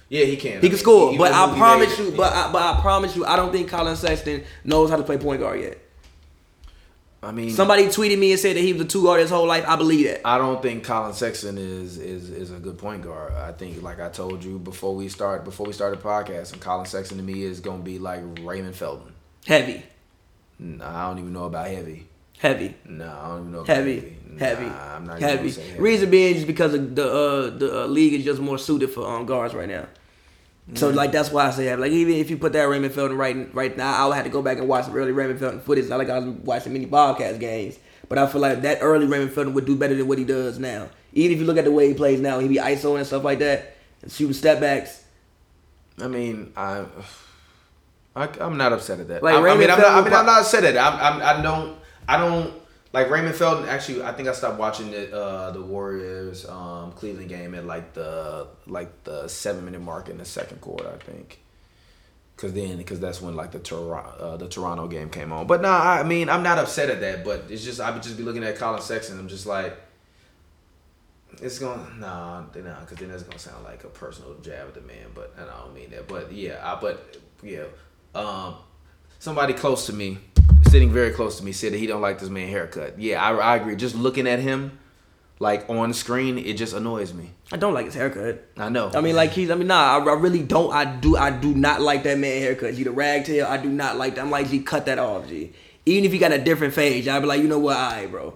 Yeah, he can. He can score. He- but I promise you, but I, but I promise you, I don't think Collin Sexton knows how to play point guard yet. I mean, Somebody tweeted me and said that he was a two guard his whole life. I believe that. I don't think Collin Sexton is is is a good point guard. I think, like I told you before we start before we started podcasting, Collin Sexton to me is gonna be like Raymond Felton. Heavy, Nah, I don't even know about heavy. heavy, No, I don't even know. About heavy, Nah, heavy, I'm not even heavy. heavy. Reason being is because the uh, the uh, league is just more suited for um, guards right now. So like that's why I say heavy. Like even if you put that Raymond Felton right right now, I would have to go back and watch some early Raymond Felton footage. Not like I was watching many Bobcats games, but I feel like that early Raymond Felton would do better than what he does now. Even if you look at the way he plays now, he be ISO and stuff like that, and shooting step backs. I mean, I, I I'm not upset at that. Like, I, I mean, I'm not, I mean, I'm not upset at it. I'm, I'm, I don't, I don't like Raymond Felton. Actually, I think I stopped watching the uh, the Warriors um, Cleveland game at like the like the seven minute mark in the second quarter. I think. Cause then, cause that's when like the Toronto, uh, the Toronto game came on. But nah, I mean, I'm not upset at that. But it's just I would just be looking at Collin Sexton. I'm just like, it's gonna nah, nah, cause then it's gonna sound like a personal jab at the man. But and I don't mean that. But yeah, I, but yeah, um, somebody close to me, sitting very close to me, said that he don't like this man haircut. Yeah, I, I agree. Just looking at him, like on screen, it just annoys me. I don't like his haircut. I know. I mean, like he's. I mean, nah. I, I really don't. I do. I do not like that man haircut. G the ragtail. I do not like that. I'm like, G, cut that off, G. Even if you got a different phase, I'd be like, you know what, alright, bro.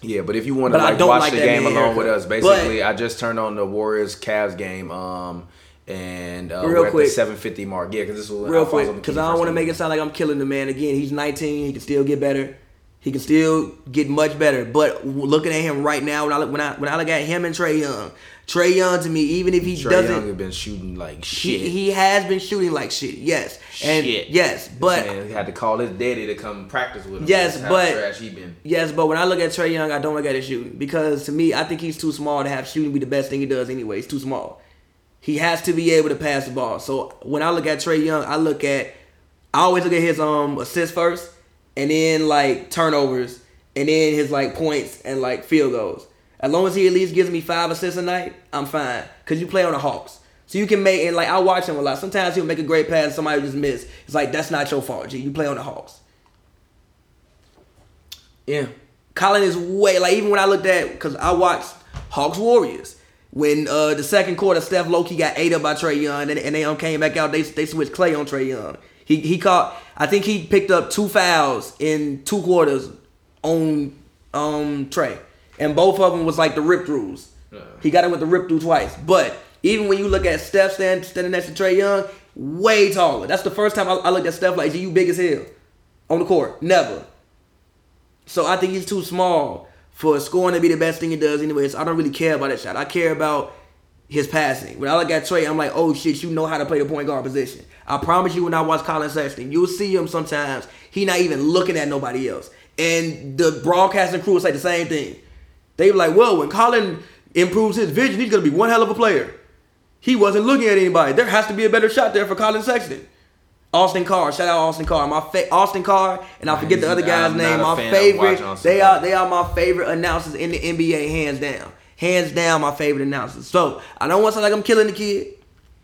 Yeah, but if you want to I like watch like the game along with us, basically, I just turned on the Warriors Cavs game, um, and uh, Real quick. the seven fifty mark. Yeah, because this was Real Alfonso quick, because I don't want to make it sound like I'm killing the man. Again, he's 19. He can still get better. He can still get much better. But looking at him right now, when I look when I when I look at him and Trae Young, Trae Young to me, even if he Trae doesn't, Young has been shooting like shit. he, he has been shooting like shit. Yes, and Shit. yes, but Man, he had to call his daddy to come practice with him. Yes, but- trash he been. Yes, but when I look at Trae Young, I don't look at his shooting because to me, I think he's too small to have shooting be the best thing he does anyway. He's too small. He has to be able to pass the ball. So when I look at Trae Young, I look at I always look at his um assists first, and then like turnovers, and then his like points and like field goals. As long as he at least gives me five assists a night, I'm fine. Cause you play on the Hawks. So you can make and like I watch him a lot. Sometimes he'll make a great pass, and somebody just miss. It's like that's not your fault, G. You play on the Hawks. Yeah. Collin is way like even when I looked at because I watched Hawks Warriors when uh the second quarter Steph Loki got ate up by Trae Young and, and they um, came back out they they switched Klay on Trae Young. He he caught I think he picked up two fouls in two quarters on um Trae and both of them was like the rip throughs. Yeah. He got it with the rip through twice. But even when you look at Steph stand, standing next to Trae Young, way taller. That's the first time I, I looked at Steph like, "Gee, you big as hell on the court. Never. So I think he's too small for scoring to be the best thing he does anyways. I don't really care about that shot. I care about his passing. When I look at Trae, I'm like, oh shit, you know how to play the point guard position. I promise you when I watch Collin Sexton, you'll see him sometimes. He not even looking at nobody else. And the broadcasting crew will say the same thing. They were like, well, when Collin improves his vision, he's gonna be one hell of a player. He wasn't looking at anybody. There has to be a better shot there for Collin Sexton. Austin Carr, shout out Austin Carr. My fa- Austin Carr, and I forget the other guy's I'm name. My favorite. They are they are my favorite announcers in the NBA, hands down. Hands down, my favorite announcers. So I don't want to sound like I'm killing the kid.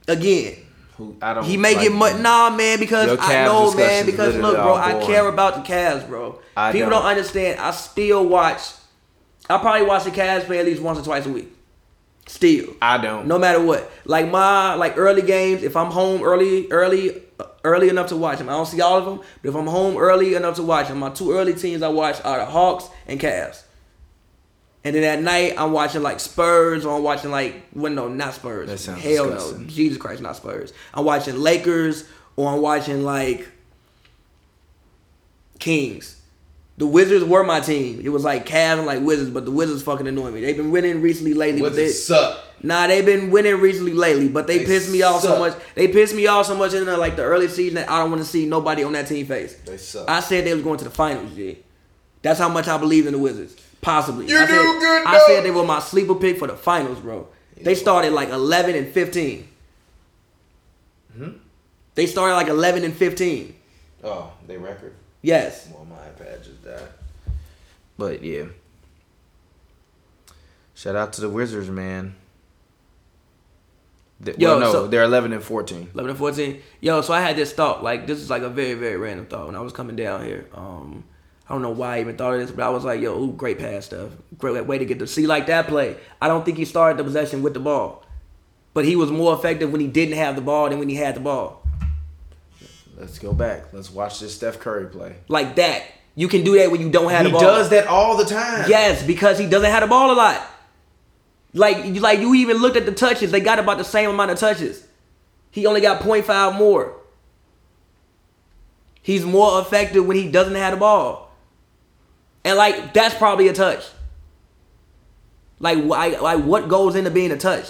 Again, Who I don't. he may like get much. Nah, man, because I know, man. Because look, bro, I care about the Cavs, bro. I People don't. don't understand. I still watch. I probably watch the Cavs play at least once or twice a week. Still. I don't. No matter what. Like my like early games, if I'm home early, early, uh, early enough to watch them. I don't see all of them, but if I'm home early enough to watch them, my two early teams I watch are the Hawks and Cavs. And then at night, I'm watching like Spurs, or I'm watching like, well, no, not Spurs. That sounds Hell disgusting. no, Jesus Christ, not Spurs. I'm watching Lakers, or I'm watching like Kings. The Wizards were my team. It was like Cavs and like Wizards, but the Wizards fucking annoy me. They've been winning recently lately, but they, Wizards suck. Nah, they've been winning recently lately, but they, They pissed me off so much. They pissed me off so much in the, like the early season that I don't want to see nobody on that team face. They suck. I said they was going to the finals, G. That's how much I believed in the Wizards. Possibly. You I do said, good, I though. said they were my sleeper pick for the finals, bro. They started like 11 and 15. Hmm? They started like 11 and 15. Oh, they record. Yes. Well, iPad just died. But yeah. Shout out to the Wizards, man. They, Yo, well, no, so- they're eleven and fourteen. 11 and 14. Yo, so I had this thought. Like, this is like a very, very random thought when I was coming down here. Um, I don't know why I even thought of this, but I was like, yo, ooh, great pass stuff. Great way to get to see like that play. I don't think he started the possession with the ball. But he was more effective when he didn't have the ball than when he had the ball. Let's go back. Let's watch this Steph Curry play. Like that. You can do that when you don't have He the ball. He does that all the time. Yes, because he doesn't have the ball a lot. Like, you- like you even looked at the touches. They got about the same amount of touches. He only got 0.5 more. He's more effective when he doesn't have the ball. And like that's probably a touch. Like why like what goes into being a touch?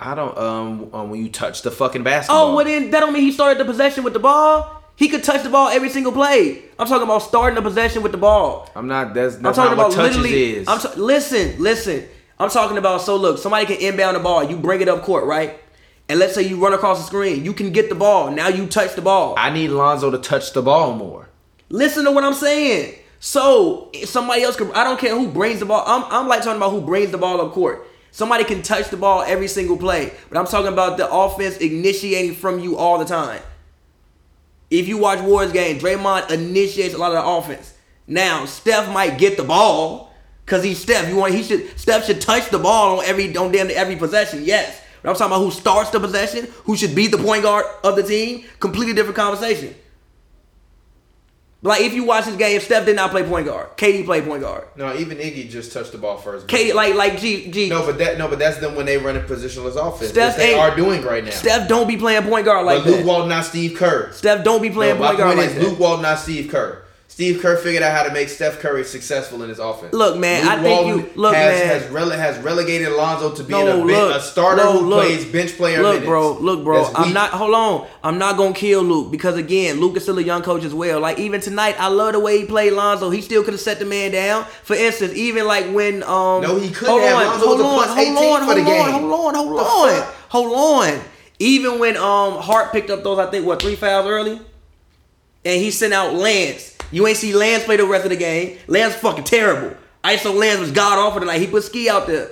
I don't. Um, um, when you touch the fucking basketball. Oh, well then that don't mean he started the possession with the ball. He could touch the ball every single play. I'm talking about starting the possession with the ball. I'm not. That's, not, I'm talking about what touches literally. is. I'm ta- listen, listen. I'm talking about so look, somebody can inbound the ball, you bring it up court, right? And let's say you run across the screen, you can get the ball. Now you touch the ball. I need Lonzo to touch the ball more. Listen to what I'm saying. So somebody else can. I don't care who brings the ball. I'm, I'm like talking about who brings the ball up court. Somebody can touch the ball every single play, but I'm talking about the offense initiating from you all the time. If you watch Warriors game, Draymond initiates a lot of the offense. Now Steph might get the ball because he's Steph. You want he should Steph should touch the ball on every on damn every possession. Yes, but I'm talking about who starts the possession, who should be the point guard of the team. Completely different conversation. Like if you watch this game, Steph did not play point guard. KD played point guard. No, even Iggy just touched the ball first. KD like like G G. No, but that no, but that's them when they run a positionless offense. Steph they are doing right now. Steph don't be playing point guard like but Luke that. Walton, not Steve Kerr. Steph don't be playing No, point guard like is that. Luke Walton, not Steve Kerr. Steve Kerr figured out how to make Steph Curry successful in his offense. Look, man, I think you- look, has, man. has, rele- has relegated Alonzo to being No, a, ben- look, a starter no, who look. plays bench player Look, minutes. bro, look, bro. That's I'm weak. not. Hold on. I'm not gonna kill Luke because again, Luke is still a young coach as well. Like even tonight, I love the way he played Lonzo. He still could have set the man down. For instance, even like when um. No, he couldn't hold have. on, Lonzo hold was a on, plus hold 18 on, for hold the on, game. hold on, hold The on, hold on. Even when um Hart picked up those, I think what three fouls early, and he sent out Lance. You ain't see Lance play the rest of the game. Lance fucking terrible. ISO Lance was god awful tonight. He put ski out there.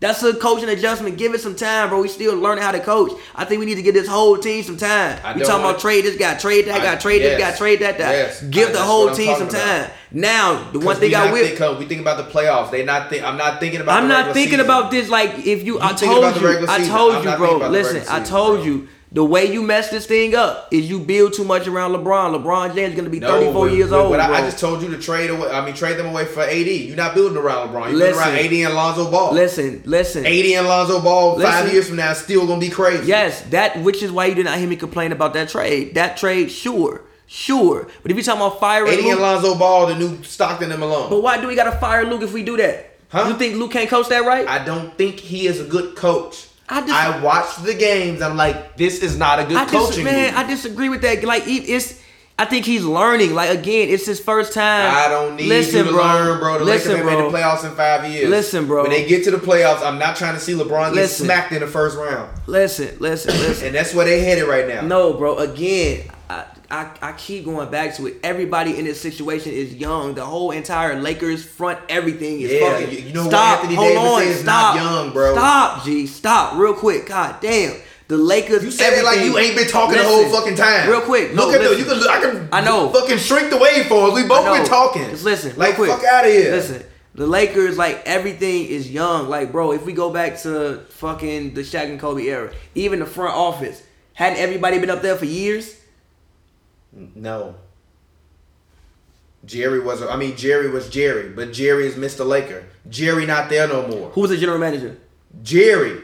That's a coaching adjustment. Give it some time, bro. We still learning how to coach. I think we need to give this whole team some time. I we talking want- about trade this guy, trade that guy, I- trade this yes. guy, trade that guy. Yes. Give I- the whole team some about. time. Now, the one thing I will. think, we think about the playoffs. They not think. I'm not thinking about. I'm not thinking season. about this like if you. I told you. I told you, bro. thinking about the Listen, I told bro. you. The way you mess this thing up is you build too much around LeBron. LeBron James is gonna be No, 34 but- years but old, what I. I just told you to trade away. I mean, trade them away for AD. You're not building around LeBron. You're building Listen. around AD and Lonzo Ball. listen, listen. AD and Lonzo Ball five years from now is still gonna be crazy. Yes, that which is why you did not hear me complain about that trade. That trade, sure, sure. But if you're talking about firing AD and Lonzo Ball, the new Stockton and Malone. but why do we gotta fire Luke if we do that? Huh? You think Luke can't coach that right? I don't think he is a good coach. I dis- I watched the games. I'm like, this is not a good I dis- coaching. man, move. I disagree with that. Like it's, I think he's learning. Like again, it's his first time. I don't need Listen, you to bro. learn, bro. The Listen, Lakers have made bro. the playoffs in five years. Listen, bro. When they get to the playoffs, I'm not trying to see LeBron get Listen. smacked in the first round. Listen, listen, listen. And that's where they headed right now. No, bro. Again, I, I keep going back to it. Everybody in this situation is young. The whole entire Lakers front everything is Yeah, fucking. you- know what stop. Anthony hold Davis on, is? stop. Not young, bro. Stop, G. Stop, real quick. God damn. The Lakers. You said it like you ain't been talking the whole fucking time. Real quick. Look no, at the, you can look, I can I know. fucking shrink the waveforms. We both been talking. Just listen, like real quick. fuck out of here. Listen, the Lakers, like everything is young. Like, bro, if we go back to fucking the Shaq and Kobe era, even the front office, hadn't everybody been up there for years? No. Jerry was. I mean, Jerry was Jerry, but Jerry is Mr. Laker. Jerry not there no more. Who was the general manager? Jerry.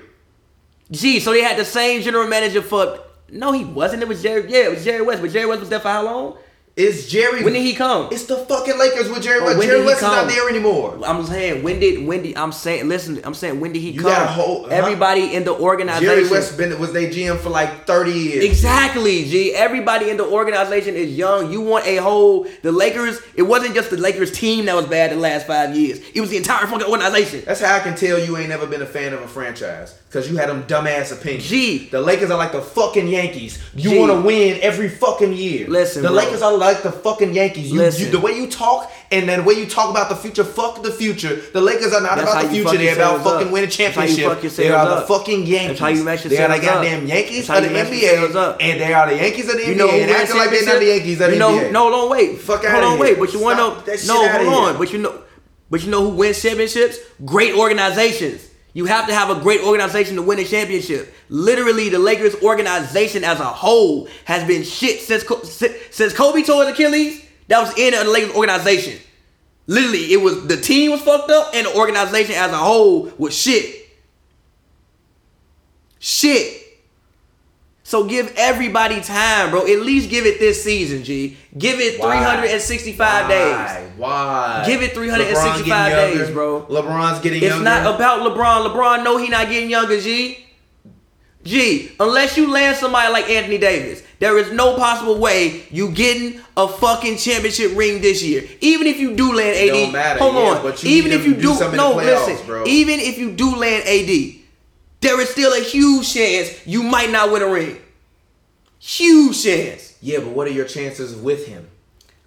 Gee, so they had the same general manager for. No, he wasn't. It was Jerry. Yeah, it was Jerry West. But Jerry West was there for how long? It's Jerry. When did he come? It's the fucking Lakers with Jerry oh, West. Jerry West is not there anymore. I'm saying when did when did I'm saying listen I'm saying when did he You come? got a whole- huh? Everybody in the organization. Jerry West been was their GM for like thirty years. Exactly, G. Everybody in the organization is young. You want a whole the Lakers. It wasn't just the Lakers team that was bad the last five years. It was the entire fucking organization. That's how I can tell you ain't never been a fan of a franchise. Cause you had them dumbass opinions. Gee. The Lakers are like the fucking Yankees. You want to win every fucking year. Listen, the bro. Lakers are like the fucking Yankees. You, you, the way you talk and then the way you talk about the future, fuck the future. The Lakers are not That's about the future. They're about fucking up. winning That's how you championship. fuck They are the fucking Yankees. That's how you mess They are the yourselves up. goddamn Yankees of the NBA, up. and they are the Yankees of the You NBA. know and acting like they're not the? Yankees of the you know, NBA. No, don't wait. Fuck out hold on, wait. But you want to know? Stop that shit No, hold on. But you know, but you know who wins championships? Great organizations. You have to have a great organization to win a championship. Literally, the Lakers organization as a whole has been shit since since Kobe tore his Achilles. That was the end of the Lakers organization. Literally, it was the team was fucked up and the organization as a whole was shit. Shit. So give everybody time, bro. At least give it this season, G. Give it Why? 365 days. Why? Why? Give it 365 days, younger. bro. LeBron's getting It's younger. It's not about LeBron. LeBron no, he not getting younger, G. G, unless you land somebody like Anthony Davis, there is no possible way you getting a fucking championship ring this year. Even if you do land AD, don't matter, hold yeah, on. but you even if you do do, no, playoffs, listen. bro. Even if you do land AD, there is still a huge chance you might not win a ring. Huge chance. yeah, but what are your chances with him?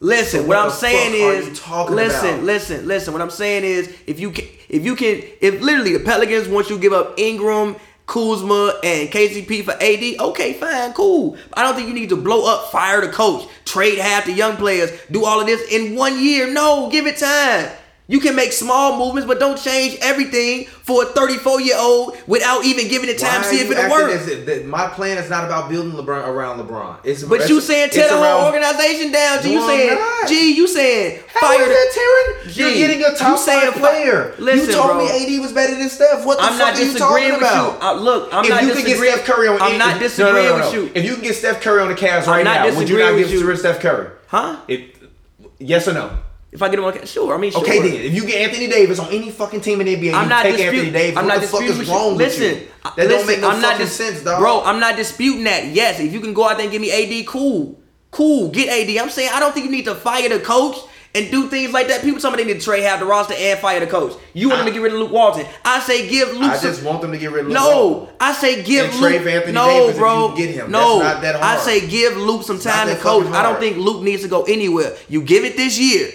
Listen, So what, what I'm saying is, listen, about? listen, listen. What I'm saying is, if you can, if you can, if literally the Pelicans want you to give up Ingram, Kuzma, and KCP for AD, okay, fine, cool. I don't think you need to blow up, fire the coach, trade half the young players, do all of this in one year. No, give it time. You can make small movements, but don't change everything for a 34 year old without even giving it time to see if it'll work. if- that my plan is not about building LeBron around LeBron. It's But you saying tear the whole organization down? G, you saying, not. G, you saying How fire is that tearing? G, You're getting a you saying player. Listen, you told bro. me AD was better than Steph. What the I'm fuck not are you disagreeing talking with about? you. Uh, look, I'm if not you could get disagreeing- Steph Curry on, I'm not if- no, no, disagreeing no, with you. If you can get Steph Curry on the Cavs right now, would you not give you. rid of Steph Curry? Huh? Yes or no? If I get him on, sure. I mean, sure. Okay, then if you get Anthony Davis on any fucking team in the NBA, I'm you not take disputing. Anthony Davis. I'm what not the fuck is wrong listen, with you? I- That listen, don't make no I'm not fucking dis- sense, dog. Bro, I'm not disputing that. Yes, if you can go out there and give me AD, cool, cool, get AD. I'm saying I don't think you need to fire the coach and do things like that. People tell me they need to trade half the roster and fire the coach. You want them to get rid of Luke Walton? I say give Luke. I some- just want them to get rid of Luke. No, I say give And Luke. trade Anthony no, Davis bro. get him. No, That's not that I say give Luke some time to coach. I don't think Luke needs to go anywhere. You give it this year.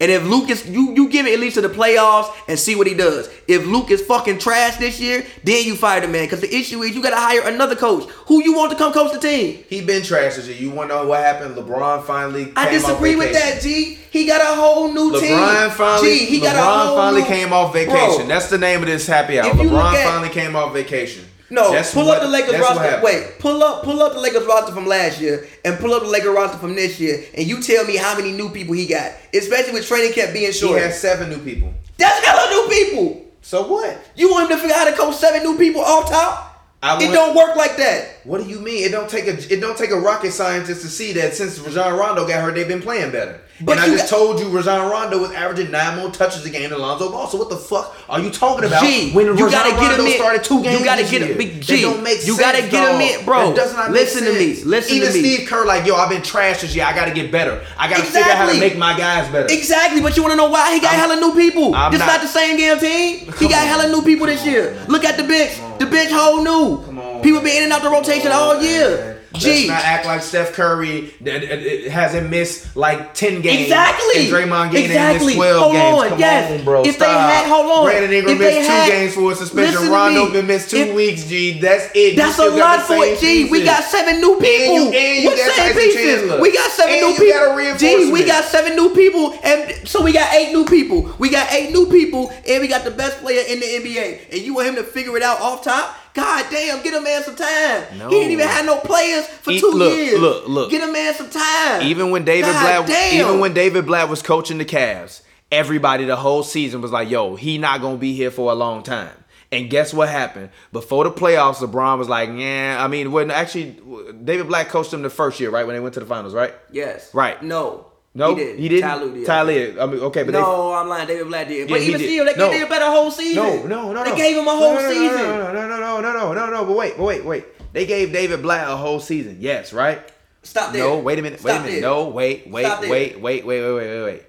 And if Luke is you you give it at least to the playoffs and see what he does. If Luke is fucking trash this year, then you fire the man. Because the issue is you gotta hire another coach. Who you want to come coach the team? He been trash this year. You want to know what happened? LeBron finally. Came I disagree with that, G. He got a whole new team. LeBron finally. G, he got a LeBron whole finally new- came off vacation. Bro, That's the name of this happy hour. If you look LeBron at- finally came off vacation. No, That's pull what- up the Lakers roster. Wait, pull up, pull up the Lakers roster from last year, and pull up the Lakers roster from this year, and you tell me how many new people he got, especially with training camp being short. He has seven new people. That's hella new people. So what? You want him to figure out how to coach seven new people off top? I it don't work like that. What do you mean? It don't take a it don't take a rocket scientist to see that since Rajon Rondo got hurt, they've been playing better. But and I just got- told you Rajon Rondo was averaging nine more touches a game than Alonzo Ball. So what the fuck are you talking about? G, when you Rajon gotta get Rondo him in. started two games You gotta get year. him. That G. don't make You sense, gotta get him in, bro. That does not Listen to me. Listen to Even. Steve Kerr, like yo, I've been trash this year. I gotta get better. I gotta figure out how to make my guys better. Exactly, but you want to know why he got I'm- hella new people? I'm this not- not, the same damn team. He got on. hella new people this year. Look at the bench. The bench whole new. Come on, People been in and out the rotation all year. G. Let's not act like Steph Curry hasn't missed like ten games. Exactly. And Draymond Green exactly. missed twelve hold games. On, Come yes. on, bro. If Stop. they had, hold on. Brandon Ingram if missed two had, games for a suspension. Rondo been missed two If- weeks. G, that's it. That's a lot for it, G. We got seven new people. And you- and you what got same pieces? We got seven And new people. G, we got seven new people, and so we got eight new people. We got eight new people, and we got the best player in the NBA. And you want him to figure it out off top? God damn, get a man some time. No. He ain't even had no players for he, two look, years. Look, look, Get a man some time. Even when David God Blatt, damn. even when David Blatt was coaching the Cavs, everybody the whole season was like, "Yo, he not gonna be here for a long time." And guess what happened? Before the playoffs, LeBron was like, "Yeah." I mean, when actually David Blatt coached them the first year, right when they went to the finals, right? Yes. Right. No. No, he, didn't. Ty Lue did. Ty Lue. I mean, okay, but no, they, I'm lying. David Blatt did. Yeah, but even still, they no. gave him a better whole season. No, no, no, no. They gave him a whole no, no, season. No, no, no, no, no, no, no, no. But wait, but wait, wait. They gave David Blatt a whole season. Yes, right. Stop there. No, wait a minute. Stop wait a minute. There. No, wait, wait, wait, wait, wait, wait, wait, wait, wait.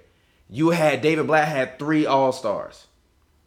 You had David Blatt had three All Stars.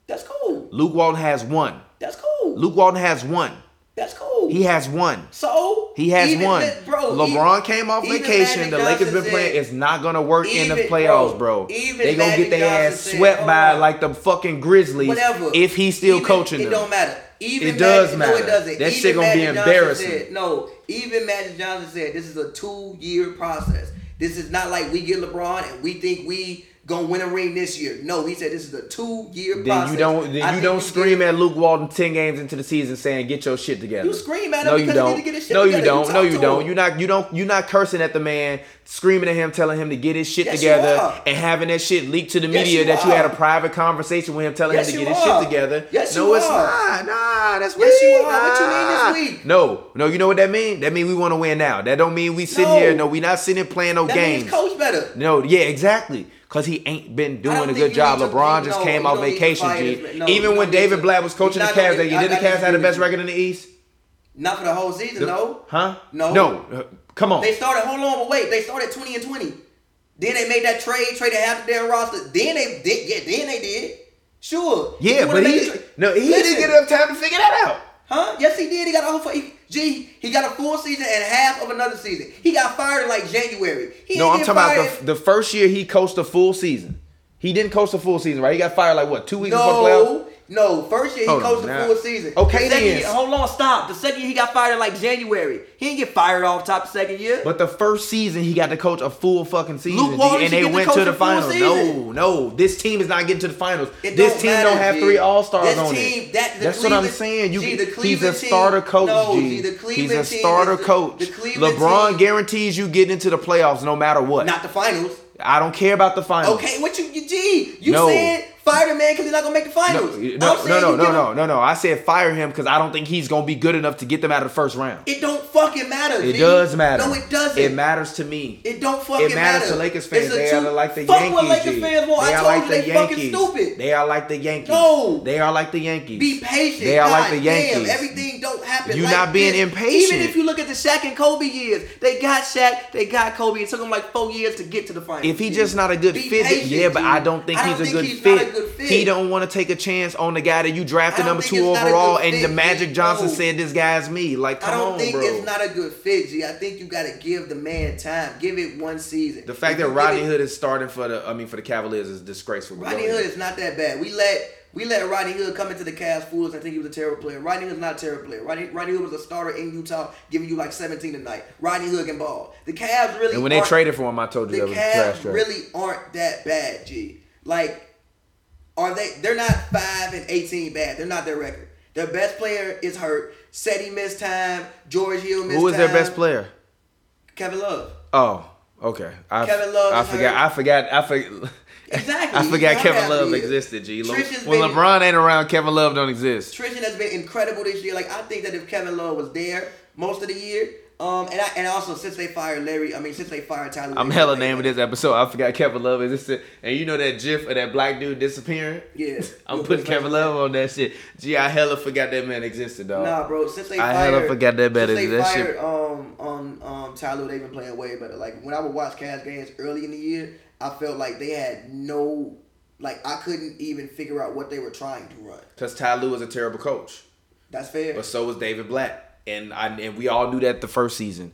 That's cool. Luke Walton has one. That's cool. Luke Walton has one. That's cool. He has one. So he has even, one. Bro, LeBron even, came off vacation. The Lakers been playing. It's not gonna work even, in the playoffs, bro. bro. they gonna get their ass swept oh, by like the fucking Grizzlies. Whatever. If he's still even, coaching it them. It don't matter. Even it does Magic, matter. No, it doesn't. That shit gonna Magic be embarrassing. Said, no, even Magic Johnson said this is a two-year process. This is not like we get LeBron and we think we gonna win a ring this year. No, he said this is a two year then process. You don't then you don't scream at Luke Walton ten games into the season saying get your shit together. You scream at him no, you don't. no, together. you don't. You no, you don't. You're not you don't you're not cursing at the man, screaming at him, telling him to get his shit yes, together, and having that shit leaked to the yes, media you that you had a private conversation with him telling yes, him to get his shit together. Yes, no, you it's are. not. Nah, that's yes, you are. Nah. What you mean this week? No, no, you know what that mean? That mean we want to win now. That don't mean we sitting no. here. No, we not sitting here playing no that games. Coach better. No, yeah, exactly because he ain't been doing a good job. LeBron just no, came off vacation, G. No, Even when David to, Blatt was coaching the Cavs, they did the Cavs have the best record in the East? Not for the whole season, the, no. Huh? No. No. Uh, come on. They started. Hold on, but wait. They started twenty and twenty. Then they made that trade, traded half of their roster. Then they did. Yeah. Then they did. Sure. Yeah, but he no, he Listen, didn't get enough time to figure that out. Huh? Yes, he did. He got a whole. He, G, he got a full season and half of another season. He got fired in like January. He no, I'm talking fired. about the, the first year he coached a full season. He didn't coach the full season, right? He got fired like what, two weeks no, before playoffs? No, first year he hold coached on, the now. full season. Okay, the then. Year, hold on, stop. The second year he got fired in like January. He didn't get fired off top the second year. But the first season he got to coach a full fucking season, Luke Walton and they went to, to the finals. No, no, this team is not getting to the finals. It this team matter, don't have G. three All Stars on team, it. That, That's what I'm saying. You, G, he's a starter coach. No, G. G, he's a starter the, coach. The LeBron team. guarantees you get into the playoffs no matter what. Not the finals. I don't care about the finals. Okay, what you, you G? You no. said fire the man because he's not gonna make the finals. No, no, no, no, no, no, no, no. I said fire him because I don't think he's gonna be good enough to get them out of the first round. It don't fucking matter. It does matter. No, it doesn't. It matters to me. It don't fucking matter. It matters matter. to Lakers fans. They two, are like the fuck Yankees. Fuck what Lakers fans want. They I told like you the they Yankees. fucking stupid. They are like the Yankees. No, they are like the Yankees. Be patient. They are God like the Yankees. Damn, everything don't happen. You're like not being this. impatient. Even if you look at the Shaq and Kobe years, they got Shaq, they got Kobe. It took them like four years to get to the finals. If he's just not a good Be fit, patient, yeah, but. I don't think I he's, don't a, think good he's fit. a good fit. He don't want to take a chance on the guy that you drafted number two overall, and the Magic Johnson said this guy's me. Like, come on, bro. Not a good fit, G. I think you got to give the man time. Give it one season. The fact that Rodney Hood is starting for the, I mean, for the Cavaliers is disgraceful. Rodney Hood is not that bad. We let we let Rodney Hood come into the Cavs fools and think he was a terrible player. Rodney Hood's not a terrible player. Rodney, Rodney Hood was a starter in Utah, giving you like 17 tonight. Rodney Hood can ball. The Cavs really. And when they traded for him, I told you the that was Cavs trash. really aren't that bad, G. Like, are they? They're not five and 18 bad. They're not their record. Their best player is hurt. Said he missed time. George Hill missed Who is time. their best player? Kevin Love. Oh, okay. I, Kevin Love. I forgot. I forgot. I forgot. Exactly. I forgot Kevin Love existed, G. when LeBron ain't around, Kevin Love don't exist. Tristan has been incredible this year. Like I think that if Kevin Love was there most of the year, um, and I, and also since they fired Larry, I mean since they fired Tyler. I'm hella naming this episode. I forgot Kevin Love is existed, and you know that GIF of that black dude disappearing. Yeah. I'm putting Kevin Love on that shit. Gee, I hella forgot that man existed, dog. Nah, bro. Since they I fired, hella forgot that man existed. since they fired That shit. um um um Tyler, they've been playing way better. Like when I would watch Cavs games early in the year, I felt like they had no like I couldn't even figure out what they were trying to run. Cause Ty Lue was a terrible coach, That's fair. but so was David Blatt, and I and we all knew that the first season.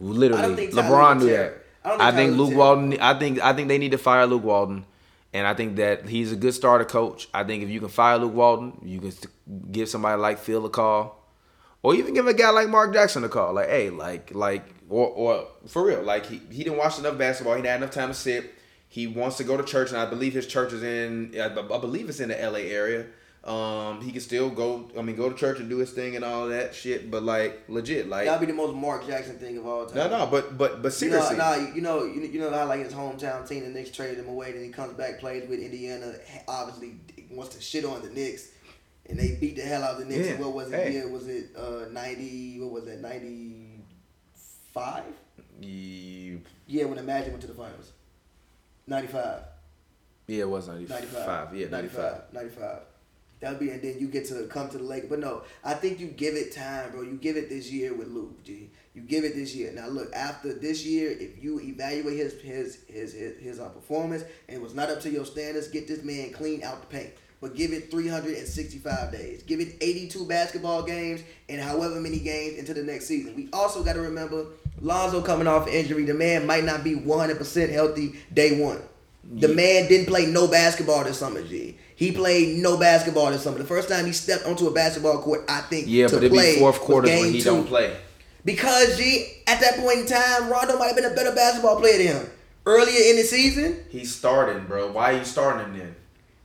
Literally, I don't think Ty Lue LeBron knew that. I I think think Ty Lue Luke Walton. I think I think they need to fire Luke Walton, and I think that he's a good starter coach. I think if you can fire Luke Walton, you can give somebody like Phil a call, or even give a guy like Mark Jackson a call. Like, hey, like like or or for real, like he he didn't watch enough basketball. He didn't have enough time to sit. He wants to go to church, and I believe his church is in. I believe it's in the L.A. area. Um, he can still go. I mean, go to church and do his thing and all that shit. But like, legit, like That'd be the most Mark Jackson thing of all time. no, no. But but but seriously, nah, you know, you, you know how like his hometown team, the Knicks traded him away, then he comes back, plays with Indiana, obviously wants to shit on the Knicks, and they beat the hell out of the Knicks. Yeah. What was it? Hey. Yeah, was it uh, ninety? What was that? Ninety five? you, Yeah, when the Magic went to the finals. Ninety five. yeah, it was ninety 95. Yeah, ninety five. 95. That would be, and then you get to come to the lake. But no, I think you give it time, bro. You give it this year with Luke, G. You give it this year. Now look, after this year, if you evaluate his his his his, his uh, performance and was not up to your standards, get this man clean out the paint. But give it 365 days. Give it 82 basketball games and however many games into the next season. We also got to remember Lonzo coming off injury. The man might not be 100% healthy day one. The man didn't play no basketball this summer, G. He played no basketball this summer. The first time he stepped onto a basketball court, I think, Yeah, to but it'd play be fourth quarter when he two. don't play. Because G, at that point in time, Rondo might have been a better basketball player than him. Earlier in the season, He's starting, bro. Why are you starting him then?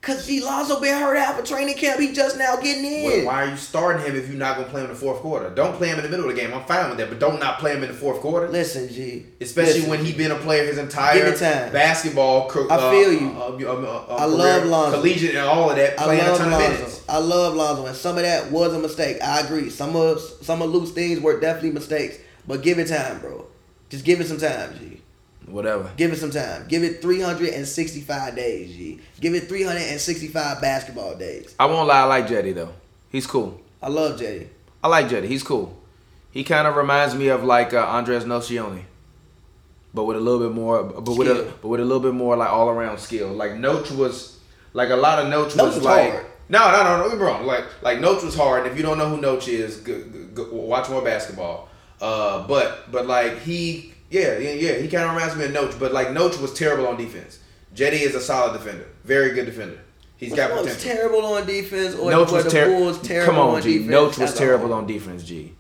Cause G Lonzo been hurt out for training camp. He just now getting in. Why are you starting him if you're not gonna play him in the fourth quarter? Don't play him in the middle of the game. I'm fine with that, but don't not play him in the fourth quarter. Listen, G. Especially Listen. when he been a player his entire time. basketball. I uh, feel you. Uh, uh, uh, uh, I love career, Lonzo. collegiate and all of that, I playing a love ton of minutes. I love Lonzo, and some of that was a mistake. I agree. Some of some of Luke's things were definitely mistakes, but give it time, bro. Just give it some time, G. Whatever. Give it some time. Give it 365 days, G. Give it 365 basketball days. I won't lie. I like Cedi though. He's cool. I love Cedi. I like Cedi. He's cool. He kind of reminds me of like uh, Andres Nocioni, but with a little bit more, but with a but with a little bit more like all around skill. Like Noach was, like a lot of Noach Noach was was like. hard. No, no, no, no, get me wrong. Like, like Noach was hard. And if you don't know who Noach is, go, go, go watch more basketball. Uh, but, but like he, yeah, yeah, yeah, he kind of reminds me of Noach. But like Noach was terrible on defense. Cedi is a solid defender, very good defender. He's got was potential. terrible on defense, or Noach was the terrible. Bulls terrible Come on, G. defense. Noach was terrible on defense, G.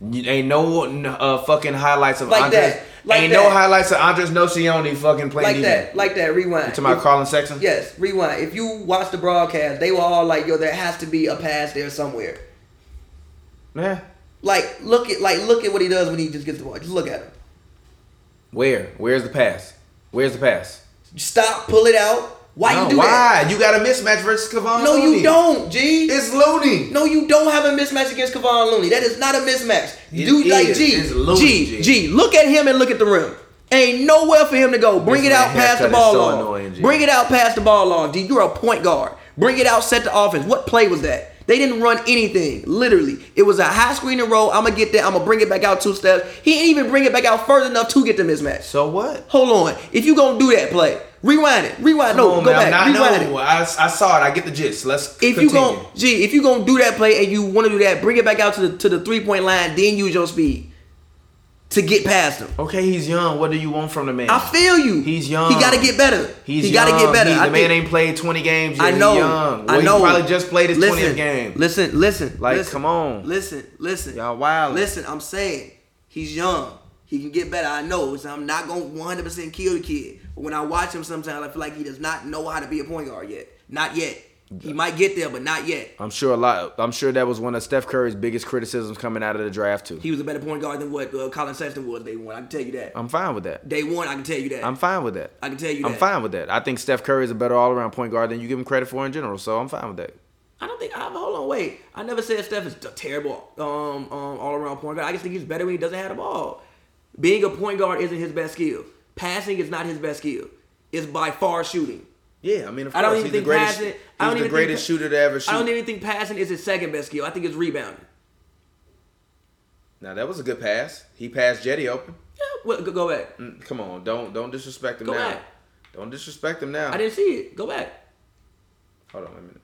You- Ain't no uh, fucking highlights of Like Andres. that. Like ain't that. no highlights of Andres Nocioni fucking playing like defense. that, like that. Rewind. To my Collin Sexton? Yes, rewind. If you watch the broadcast, they were all like, "Yo, there has to be a pass there somewhere." Yeah. Like, look at like look at what he does when he just gets the ball. Just look at him. Where? Where's the pass? Where's the pass? Stop, pull it out. Why No, you do why? that? Why? You got a mismatch versus Kevon No, Looney. you don't, G. It's Looney. No, you don't have a mismatch against Kevon Looney. That is not a mismatch. It Dude, like. G, It's Looney, G, G. G, look at him and look at the rim. Ain't nowhere for him to go. Bring This it out past the ball so long. annoying, Bring it out past the ball long. G, you're a point guard. Bring it out, set the offense. What play was that? They didn't run anything. Literally, it was a high screen and roll. I'm gonna get there. I'm gonna bring it back out two steps. He didn't even bring it back out further enough to get the mismatch. So what? Hold on. If you gonna do that play, rewind it. Rewind. no, on, go man. back. I rewind it. I, I saw it. I get the gist. Let's If continue. you gon' G, if you gonna do that play and you want to do that, bring it back out to the to the three point line, then use your speed to get past him. Okay, he's young. What do you want from the man? I feel you. He's young. He got to get better. He's he got to get better. He- the I man think- ain't played 20 games yet. I know. Young. I know. He probably just played his 20th game. Listen, listen. Like, listen, come on. Listen, listen. Y'all wild. Listen, I'm saying he's young. He can get better. I know. So I'm not gonna 100 percent kill the kid. But when I watch him, sometimes I feel like he does not know how to be a point guard yet. Not yet. He might get there, but not yet. I'm sure a lot. I'm sure that was one of Steph Curry's biggest criticisms coming out of the draft too. He was a better point guard than what uh, Collin Sexton was day one. I can tell you that. I'm fine with that. Day one, I can tell you that. I'm fine with that. I can tell you I'm fine with that. I think Steph Curry is a better all-around point guard than you give him credit for in general. So I'm fine with that. I don't think. I, have hold on, wait. I never said Steph is a terrible um, um, all around point guard. I just think he's better when he doesn't have the ball. Being a point guard isn't his best skill. Passing is not his best skill. It's by far shooting. Yeah, I mean, of I don't course, even think greatest. passing. He's I don't the even greatest think, shooter to ever shoot. I don't even think passing is his second best skill. I think it's rebounding. now that was a good pass. He passed Cedi open. Yeah, well, go, go back. Mm, Come on, don't don't disrespect him Go now. back. Don't disrespect him now. I didn't see it. Go back. Hold on a minute.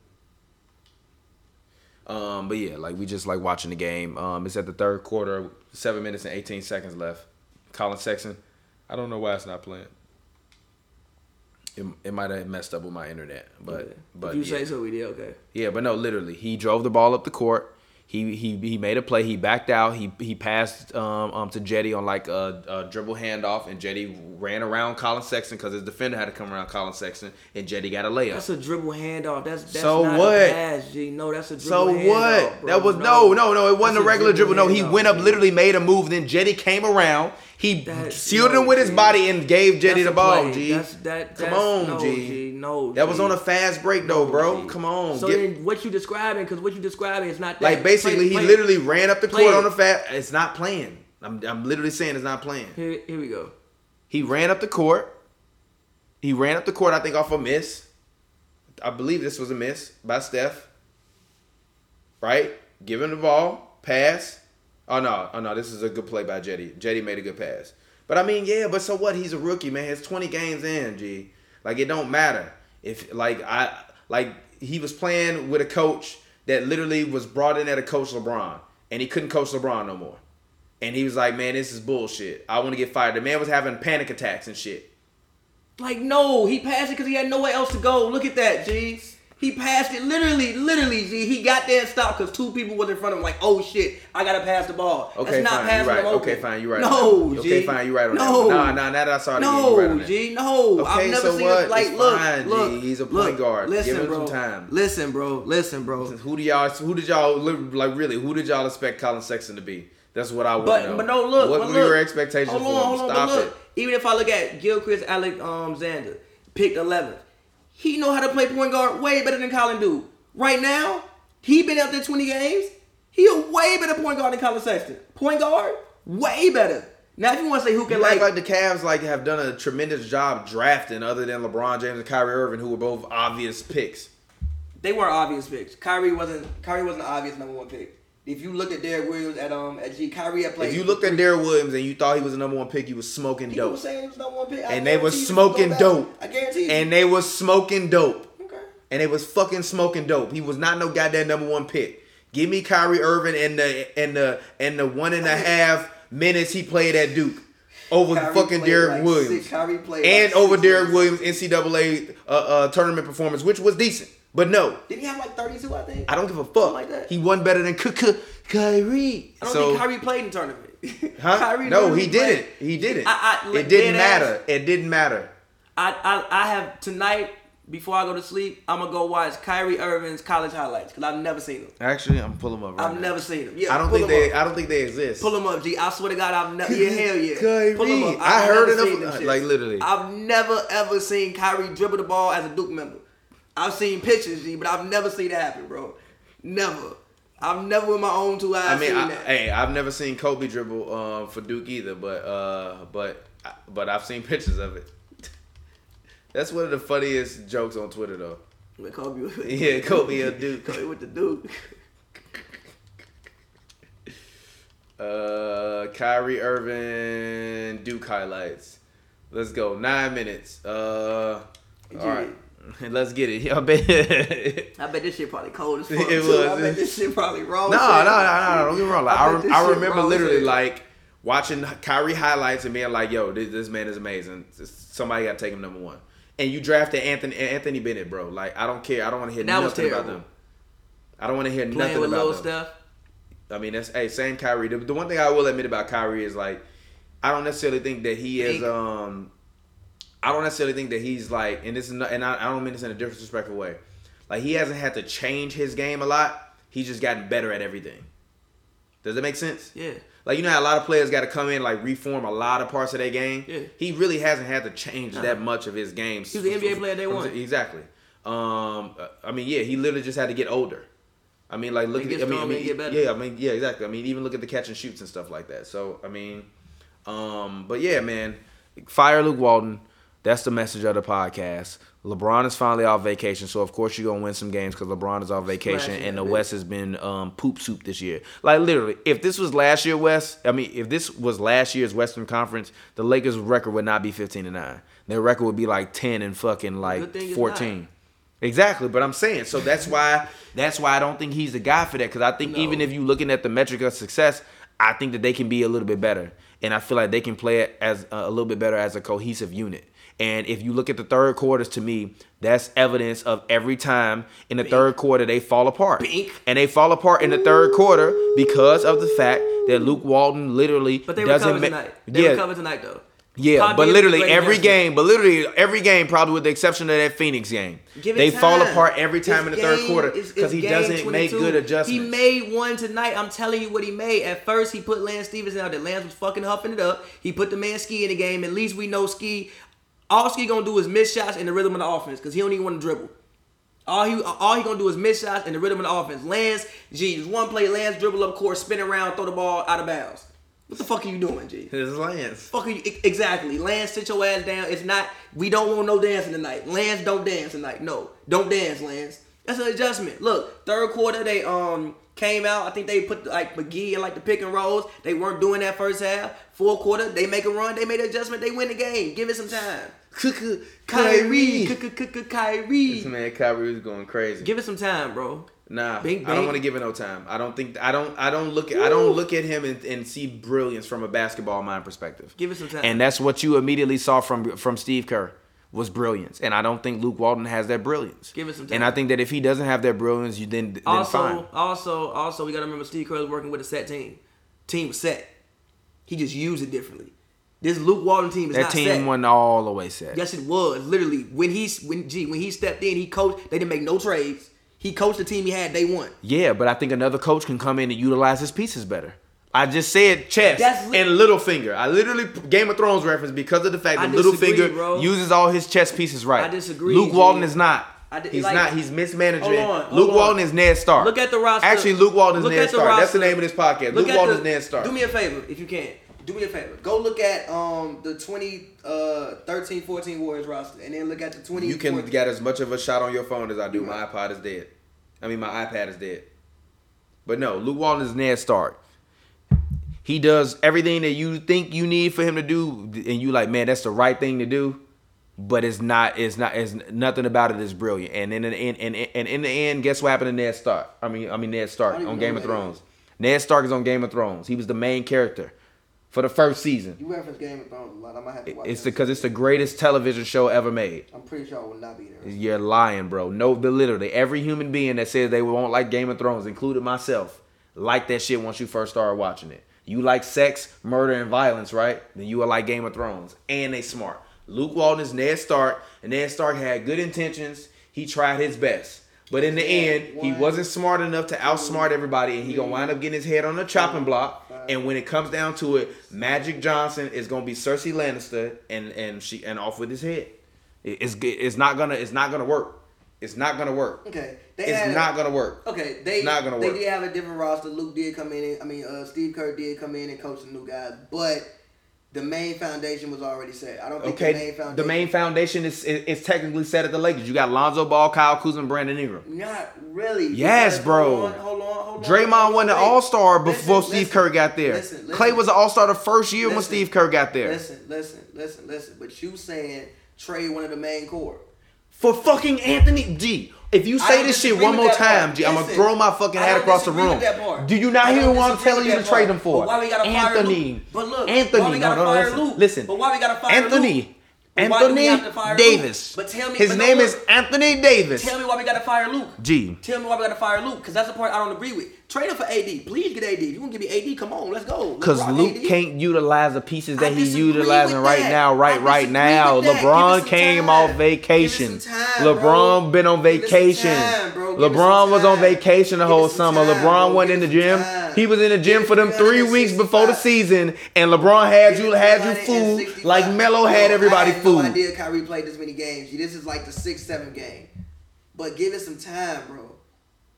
Um, but yeah, like we just like watching the game. Um, it's at the third quarter, seven minutes and eighteen seconds left. Collin Sexton, I don't know why it's not playing. It, it might have messed up with my internet, but but if you yeah. say so, we did. Okay. yeah, but no, literally, he drove the ball up the court. He, he he made a play. He backed out. He he passed um, um to Cedi on like a, a dribble handoff, and Cedi ran around Collin Sexton because his defender had to come around Collin Sexton, and Cedi got a layup. That's a dribble handoff. That's, that's So not what? a pass, G. No, that's a dribble So handoff, what? bro. that was no, no, no. It wasn't That's a regular dribble. No, he went up, literally made a move. Then Cedi came around. He That- sealed no, him with his body and gave Cedi the ball. play. G. That's, that, Come on, no, G. G. No, that was on a fast break though, bro. G. Come on. So Get- then, what you describing? Because what you describing is not that. like basically, Play- he play- literally ran up the court on the fast. It's not playing. I'm I'm literally saying it's not playing. Here, here we go. He ran up the court. He ran up the court. I think off a miss. I believe this was a miss by Steph. Right, give him the ball, pass. Oh no, oh no, this is a good play by Cedi. Cedi made a good pass. But I mean, yeah, but so what? He's a rookie, man. It's 20 games in, G. Like it don't matter if like I like he was playing with a coach that literally was brought in at a coach LeBron, and he couldn't coach LeBron no more. And he was like, man, this is bullshit. I want to get fired. The man was having panic attacks and shit. Like, no, he passed it because he had nowhere else to go. Look at that, G. He passed it literally, literally, G. He got there and stopped because two people was in front of him. Like, oh shit, I gotta pass the ball. Okay, That's not fine. passing You're right. open. Okay, fine. You're right. No, on that. G. Okay, fine. You're right on no. that. Nah, nah. Now that I saw it again, No, right on that. G, no. Okay, I've never so seen what? it. Like, It's look, fine, G. look. He's a point look, guard. Give Listen, him bro. some time. Listen, bro. Listen, bro. Who do y'all? Who did y'all li- like? Really? Who did y'all expect Collin Sexton to be? That's what I want to But know. but no, look. What but were look, your expectations hold for on, him? hold on, Stop but look, it. Even if I look at Gilchrist Alec um, Xander, picked 11th, he know how to play point guard way better than Collin do. Right now, he been out there 20 games. He a way better point guard than Collin Sexton. Point guard, way better. Now, if you want to say who can You like, like the Cavs like have done a tremendous job drafting, other than LeBron James and Kyrie Irving, who were both obvious picks. they weren't obvious picks. Kyrie wasn't. Kyrie wasn't an obvious number one pick. If you look at Derrick Williams at um at G, Kyrie had played. If you looked at Derrick Williams and you thought he was the number one pick, you was smoking people dope. were saying he was number one pick, I And they was you smoking dope. I guarantee. you. And they was smoking dope. okay. and they was fucking smoking dope. He was not no goddamn number one pick. Give me Kyrie Irving and the and the and the one and a half minutes he played at Duke over Kyrie fucking Derrick like Williams six- and like over Derrick. Williams NCAA uh, uh, tournament performance, which was decent. But no, Did he have like 32, I think? I don't give a fuck. Something like that. He wasn't better than K- Kyrie. I don't so, think Kyrie played in the tournament. huh? Kyrie no, he didn't. played. He didn't. I- I- it didn't matter. ass. It didn't matter. I, I I have tonight before I go to sleep. I'm gonna go watch Kyrie Irving's college highlights because I've never seen them. Actually, I'm pulling him up. Right I've now. never seen them. Yeah, I don't think they. Up. I don't think they exist. Pull them up, G. I swear to God, I've never. Yeah, hell yeah. Kyrie. Pull 'em up. I I've heard never it them shits. like, literally. I've never ever seen Kyrie dribble the ball as a Duke member. I've seen pictures, G, but I've never seen it happen, bro. Never. I've never with my own two eyes I mean, I, hey, I've never seen Kobe dribble um, for Duke either, but uh, but but I've seen pictures of it. That's one of the funniest jokes on Twitter, though. With Kobe. Yeah, Kobe a Duke. Kobe with the Duke. Uh, Kyrie Irving Duke highlights. Let's go. Nine minutes. Uh, all right, let's get it. I bet. I bet this shit probably cold as fuck. It too. was. I bet this shit probably raw. No, no, no, no, no. Don't get me wrong. Like, I I, this I remember literally hell. like watching Kyrie highlights and being like, "Yo, this, this man is amazing. Somebody got to take him number one." And you drafted Anthony Anthony Bennett, bro. Like, I don't care. I don't want to hear That nothing about them. I don't want to hear Playing nothing with about little them. stuff. I mean, that's hey, same Kyrie. The, the one thing I will admit about Kyrie is like, I don't necessarily think that he is. Um, I don't necessarily think that he's like, and this is not, and I, I don't mean this in a disrespectful way. Like he hasn't had to change his game a lot. He's just gotten better at everything. Does that make sense? Yeah. Like you know how a lot of players got to come in like reform a lot of parts of their game. Yeah. He really hasn't had to change that much of his game. He was an NBA player day one. Exactly. Um, I mean, yeah, he literally just had to get older. I mean, like look at get I mean, I mean, get better. yeah, I mean, yeah, exactly. I mean, even look at the catch and shoots and stuff like that. So I mean, um, but yeah, man, fire Luke Walton. That's the message of the podcast. LeBron is finally off vacation, so of course you're gonna win some games because LeBron is off vacation, and the. West has been um, poop soup this year. Like literally, if this was last year West, I mean, if this was last year's Western Conference, the Lakers' record would not be 15 and nine. Their record would be like 10 and fucking like 14. Exactly, but I'm saying so that's why that's why I don't think he's the guy for that because I think No. even if you're looking at the metric of success, I think that they can be a little bit better, and I feel like they can play it as uh, a little bit better as a cohesive unit. And if you look at the third quarters, to me, that's evidence of every time in the third quarter they fall apart. Bink. And they fall apart in the third quarter because of the fact that Luke Walton literally But they doesn't recovered ma- tonight. They yeah, recovered tonight though. yeah, Pop but literally every game, but literally every game, probably with the exception of that Phoenix game, they fall apart every time It's in the third quarter because he doesn't make good adjustments. He made one tonight. I'm telling you what he made. At first, he put Lance Stephenson out That Lance was fucking huffing it up. He put the man Ski in the game. At least we know Ski. All Ski gonna do is miss shots in the rhythm of the offense because he don't even want to dribble. All he all he gonna do is miss shots in the rhythm of the offense. Lance, G, just one play. Lance dribble up court, spin around, throw the ball out of bounds. What the fuck are you doing, G? His Lance. Fuck are you exactly? Lance, sit your ass down. It's not. We don't want no dancing tonight. Lance, don't dance tonight. No, don't dance, Lance. That's an adjustment. Look, third quarter they um came out. I think they put like McGee and like the pick and rolls. They weren't doing that first half. Fourth quarter they make a run. They made an adjustment. They win the game. Give it some time. Kyrie, Kyrie. This man Kyrie was going crazy. Give it some time, bro. Nah, Bing, I don't want to give it no time. I don't think I don't I don't look at I don't look at him and, and see brilliance from a basketball mind perspective. Give it some time. And that's what you immediately saw from from Steve Kerr was brilliance. And I don't think Luke Walton has that brilliance. Give it some time. And. I think that if he doesn't have that brilliance, you then then also, fine. also, also, we gotta remember Steve Kerr was working with a set team. Team was set. He just used it differently. This Luke Walton team is That team set. wasn't all the way set. Yes, it was. Literally, when he's when G when he stepped in, he coached. They didn't make no trades. He coached the team he had day one. Yeah, but I think another coach can come in and utilize his pieces better. I just said chest That's li- and Littlefinger. I literally Game of Thrones reference because of the fact I that disagree, Littlefinger bro. uses all his chess pieces right. I disagree, Luke. Walton is not. I di- he's like- not. He's mismanaging. Hold on, hold Luke on. Walton is Ned Stark. Look at the roster. Actually, Luke Walton is Look Ned Stark. That's the name of this podcast. Look Luke Walton the- is Ned Stark. Do me a favor if you can. Do me a favor. Go look at um the 20 uh 13 14 Warriors roster and then look at the 20 you can 14 get as much of a shot on your phone as I do. My iPod is dead. I mean, my iPad is dead. But no, Luke Walton is Ned Stark. He does everything that you think you need for him to do, and you like, man, that's the right thing to do. But it's not. It's not. It's nothing about it is brilliant. And in the end, and, and in the end, guess what happened to Ned Stark? I mean, I mean Ned Stark I don't even on Game of Thrones. Ned Stark is on Game of Thrones. He was the main character for the first season. You reference Game of Thrones a lot. I might have to watch It's because it's the greatest television show ever made. I'm pretty sure I will not be there. You're lying, bro. No, the literally every human being that says they won't like Game of Thrones, including myself, like that shit once you first started watching it. You like sex, murder, and violence, right? Then you will like Game of Thrones, and they smart. Luke Walton is Ned Stark, and Ned Stark had good intentions. He tried his best, but in the end, he wasn't smart enough to outsmart everybody, and he gonna wind up getting his head on the chopping block. And when it comes down to it, Magic Johnson is gonna be Cersei Lannister, and and she and off with his head. It's it's not gonna it's not gonna work. It's not gonna work. Okay, they It's had not gonna work. Okay, they It's not gonna they work. did have a different roster. Luke did come in. And, I mean, uh, Steve Kerr did come in and coach the new guys, but the main foundation was already set. I don't think the main foundation. the main foundation is, is is technically set at the Lakers. You got Lonzo Ball, Kyle Kuzma, Brandon Ingram. Not really. Yes, bro. Hold on, hold on, hold on. Draymond won the. All Star Listen, before Steve listen, Kerr got there. listen, listen. Klay was an All Star the first year when Steve Kerr got there. Listen, listen, listen, listen. But you saying trade one of the main core? For fucking Anthony G. If you say this shit one more time, part. G, I'm gonna throw my fucking hat across the room. with that part. Do you not hear what I'm telling you to trade him for? But why we gotta Anthony. But look, Anthony. why we gotta no, no, fire listen. Luke? Listen. But why we gotta fire Anthony. Luke? But why do we Anthony fire Luke? Davis. But tell me, His no, name look. is Anthony Davis. Tell me why we gotta fire Luke. G. Tell me why we gotta fire Luke, because that's the part I don't agree with. Trade him for AD. Please get AD. If you want to give me AD, come on, let's go. Because Luke AD. can't utilize the pieces that he's utilizing right that. now, right, right now. with that. Give it LeBron came time. off vacation. time, LeBron bro. been on vacation. time, bro. LeBron was on vacation the whole summer. LeBron bro. wasn't in the gym. He was in the gym for them three weeks before the season, and LeBron had you had you fooled like Melo had everybody I had fooled. No idea Kyrie played this many games. This is like the sixth, seventh game. But give it some time, bro.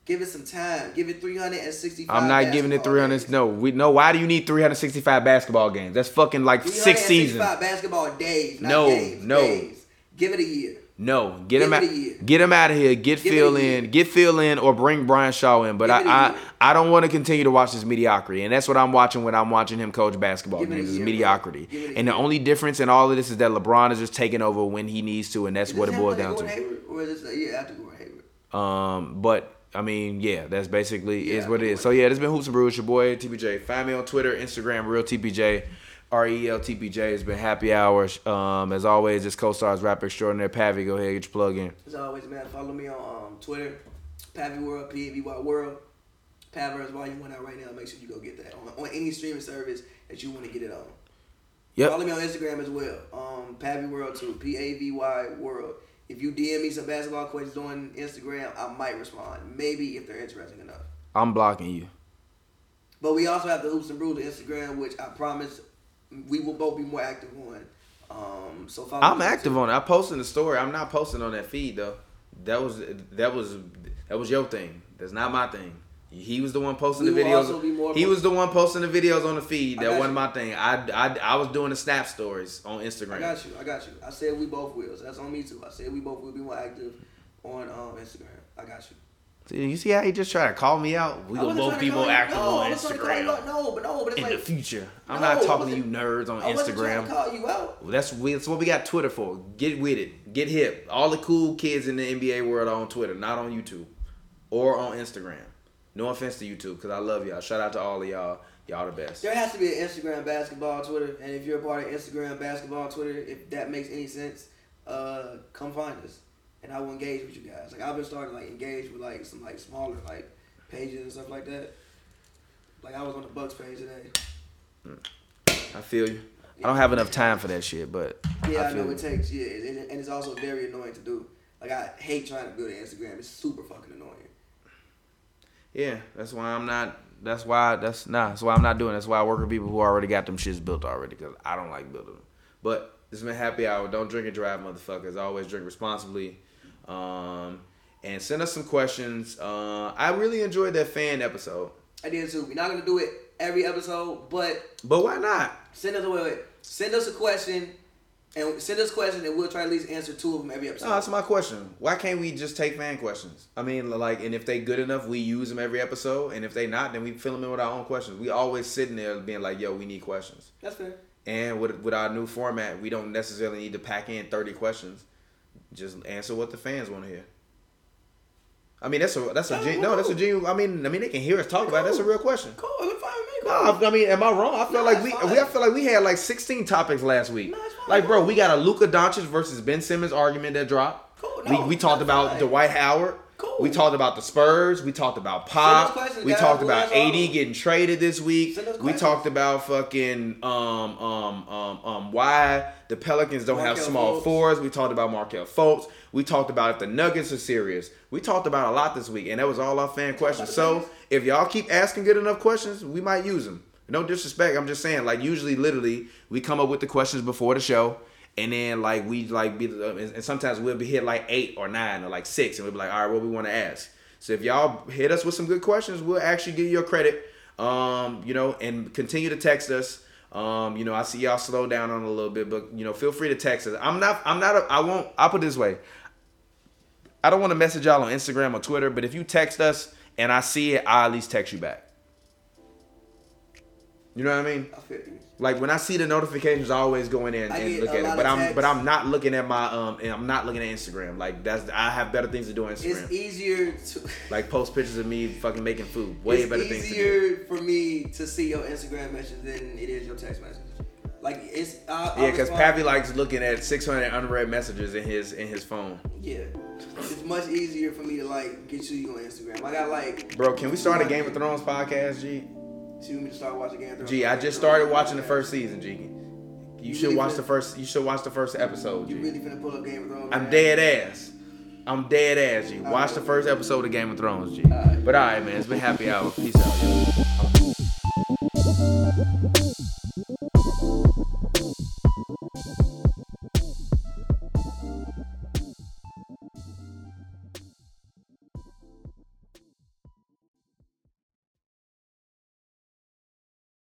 Give it some time. Give it 365. I'm not giving it basketball 300. days. No, we no. Why do you need 365 basketball games? That's fucking like six 365 seasons. basketball days. Not No, games, no. days. Give it a year. No, get Give him out. Get him out of here. Get Give Phil in. Get Phil in, or bring Brian Shaw in. But Give it a I, I. I don't want to continue to watch this mediocrity, and that's what I'm watching when I'm watching him coach basketball Give games. Is mediocrity. Give it a And the only difference in all of this is that LeBron is just taking over when he needs to, and that's Is what it boils down to. Hayward, or is this a year after Gordon Hayward? Um, but I mean, yeah, that's basically is what it is. So yeah, this has been Hoops and Brew. Brews. Your boy TPJ. Find me on Twitter, Instagram, real TPJ. R E L T P J. It's been happy hours. Um, as always, it's co-stars rapper extraordinaire Pavi. Go ahead, get your plug in. As always, man, follow me on um, Twitter, Pavi World, P A V Y World. Paviverse Volume One out right now. Make sure you go get that on, on any streaming service that you want to get it on. Yep. Follow me on Instagram as well. Um, Pavi World too. P A V Y World. If you DM me some basketball questions on Instagram, I might respond. Maybe if they're interesting enough. I'm blocking you. But we also have the Hoops and Brews Instagram, which I promise we will both be more active on. Um, so I'm active too. on it. I posted the story. I'm not posting on that feed though. That was that was that was your thing. That's not my thing. He was the one posting We the will also be videos. He was the one posting the videos on the feed. That wasn't you. my thing. I, I I was doing the snap stories on Instagram. I got you. I got you. I said we both will. So that's on me too. I said we both will be more active on um, Instagram. I got you. See, you see how he just tried to call me out? We gonna both be more active no, on I wasn't trying to call you Instagram out. No, but no, but it's in like the future. I'm No, not talking to you nerds on I Instagram. to call you out. Well, that's we- that's what we got Twitter for. Get with it. Get hip. All the cool kids in the NBA world are on Twitter, not on YouTube or on Instagram. No offense to YouTube, because I love y'all. Shout out to all of y'all. Y'all the best. There has to be an Instagram basketball Twitter, and if you're a part of Instagram basketball Twitter, if that makes any sense, uh, come find us, and I will engage with you guys. Like I've been starting like engage with like some like smaller like pages and stuff like that. Like I was on the Bucks page today. I feel you. I don't have enough time for that shit, but Yeah, I, I know it takes. Yeah, and, and it's also very annoying to do. Like I hate trying to build an Instagram. It's super fucking annoying. Yeah, that's why I'm not. That's why that's nah. That's why I'm not doing. That's why I work with people who already got them shits built already. Because I don't like building them. But this has been happy hour. Don't drink and drive, motherfuckers. Always drink responsibly. Um, and send us some questions. Uh, I really enjoyed that fan episode. I did too. We're not gonna do it every episode, but But why not? send us wait. Send us a question, and send us questions, and we'll try to at least answer two of them every episode. No, that's my question. Why can't we just take fan questions? I mean, like, and if they good enough, we use them every episode. And if they not, then we fill them in with our own questions. We always sitting there being like, "Yo, we need questions." That's fair. And with with our new format, we don't necessarily need to pack in thirty questions. Just answer what the fans want to hear. I mean, that's a that's a gen- no, that's a genuine. I mean, I mean, they can hear us talk about. it. That's a real question. Cool. It's fine with me. No, Cool. I, I mean, am I wrong? I feel No, like we, fine. we I feel like we had like sixteen topics last week. No. Like, bro, we got a Luka Doncic versus Ben Simmons argument that dropped. Cool, no, we we talked about fine. Dwight Howard. Cool. We talked about the Spurs. We talked about Pop. questions, We guys. talked We'll about AD getting traded this week. We talked about fucking um um um um why the Pelicans don't have small fours. We talked about Markelle Fultz. We talked about if the Nuggets are serious. We talked about a lot this week, and that was all our fan questions. So if y'all keep asking good enough questions, we might use them. No disrespect. I'm just saying, like usually, literally, we come up with the questions before the show, and then like we like be, and and sometimes we'll be hit like eight or nine or like six, and we'll be like, all right, what we want to ask. So if y'all hit us with some good questions, we'll actually give you your credit. Um, you know, and continue to text us. Um, you know, I see y'all slow down on a little bit, but you know, feel free to text us. I'm not, I'm not, a, I won't. I'll put it this way. I don't want to message y'all on Instagram or Twitter, but if you text us and I see it, I at least text you back. You know what I mean? I feel you. Like when I see the notifications, I always go in there and, and look at it. But I'm texts. but I'm not looking at my um and I'm not looking at Instagram. Like that's I have better things to do on Instagram. It's easier to. like post pictures of me fucking making food. Way it's better things to do. It's easier for me to see your Instagram message than it is your text message. Like it's. I Yeah, because Pappy likes looking at 600 unread messages in his in his phone. Yeah, it's much easier for me to like get you on Instagram. I got like. Bro, can we start a Game of Thrones podcast, G? So you want me to start watching Game of Thrones? G, I just started watching the first season, G. You You should really watch finna- the first. You should watch the first episode, G. You really finna pull up Game of Thrones? I'm man? dead ass. I'm dead ass, G. Watch the first episode of Game of Thrones, G. But alright, man, it's been happy hour. Peace out, yo.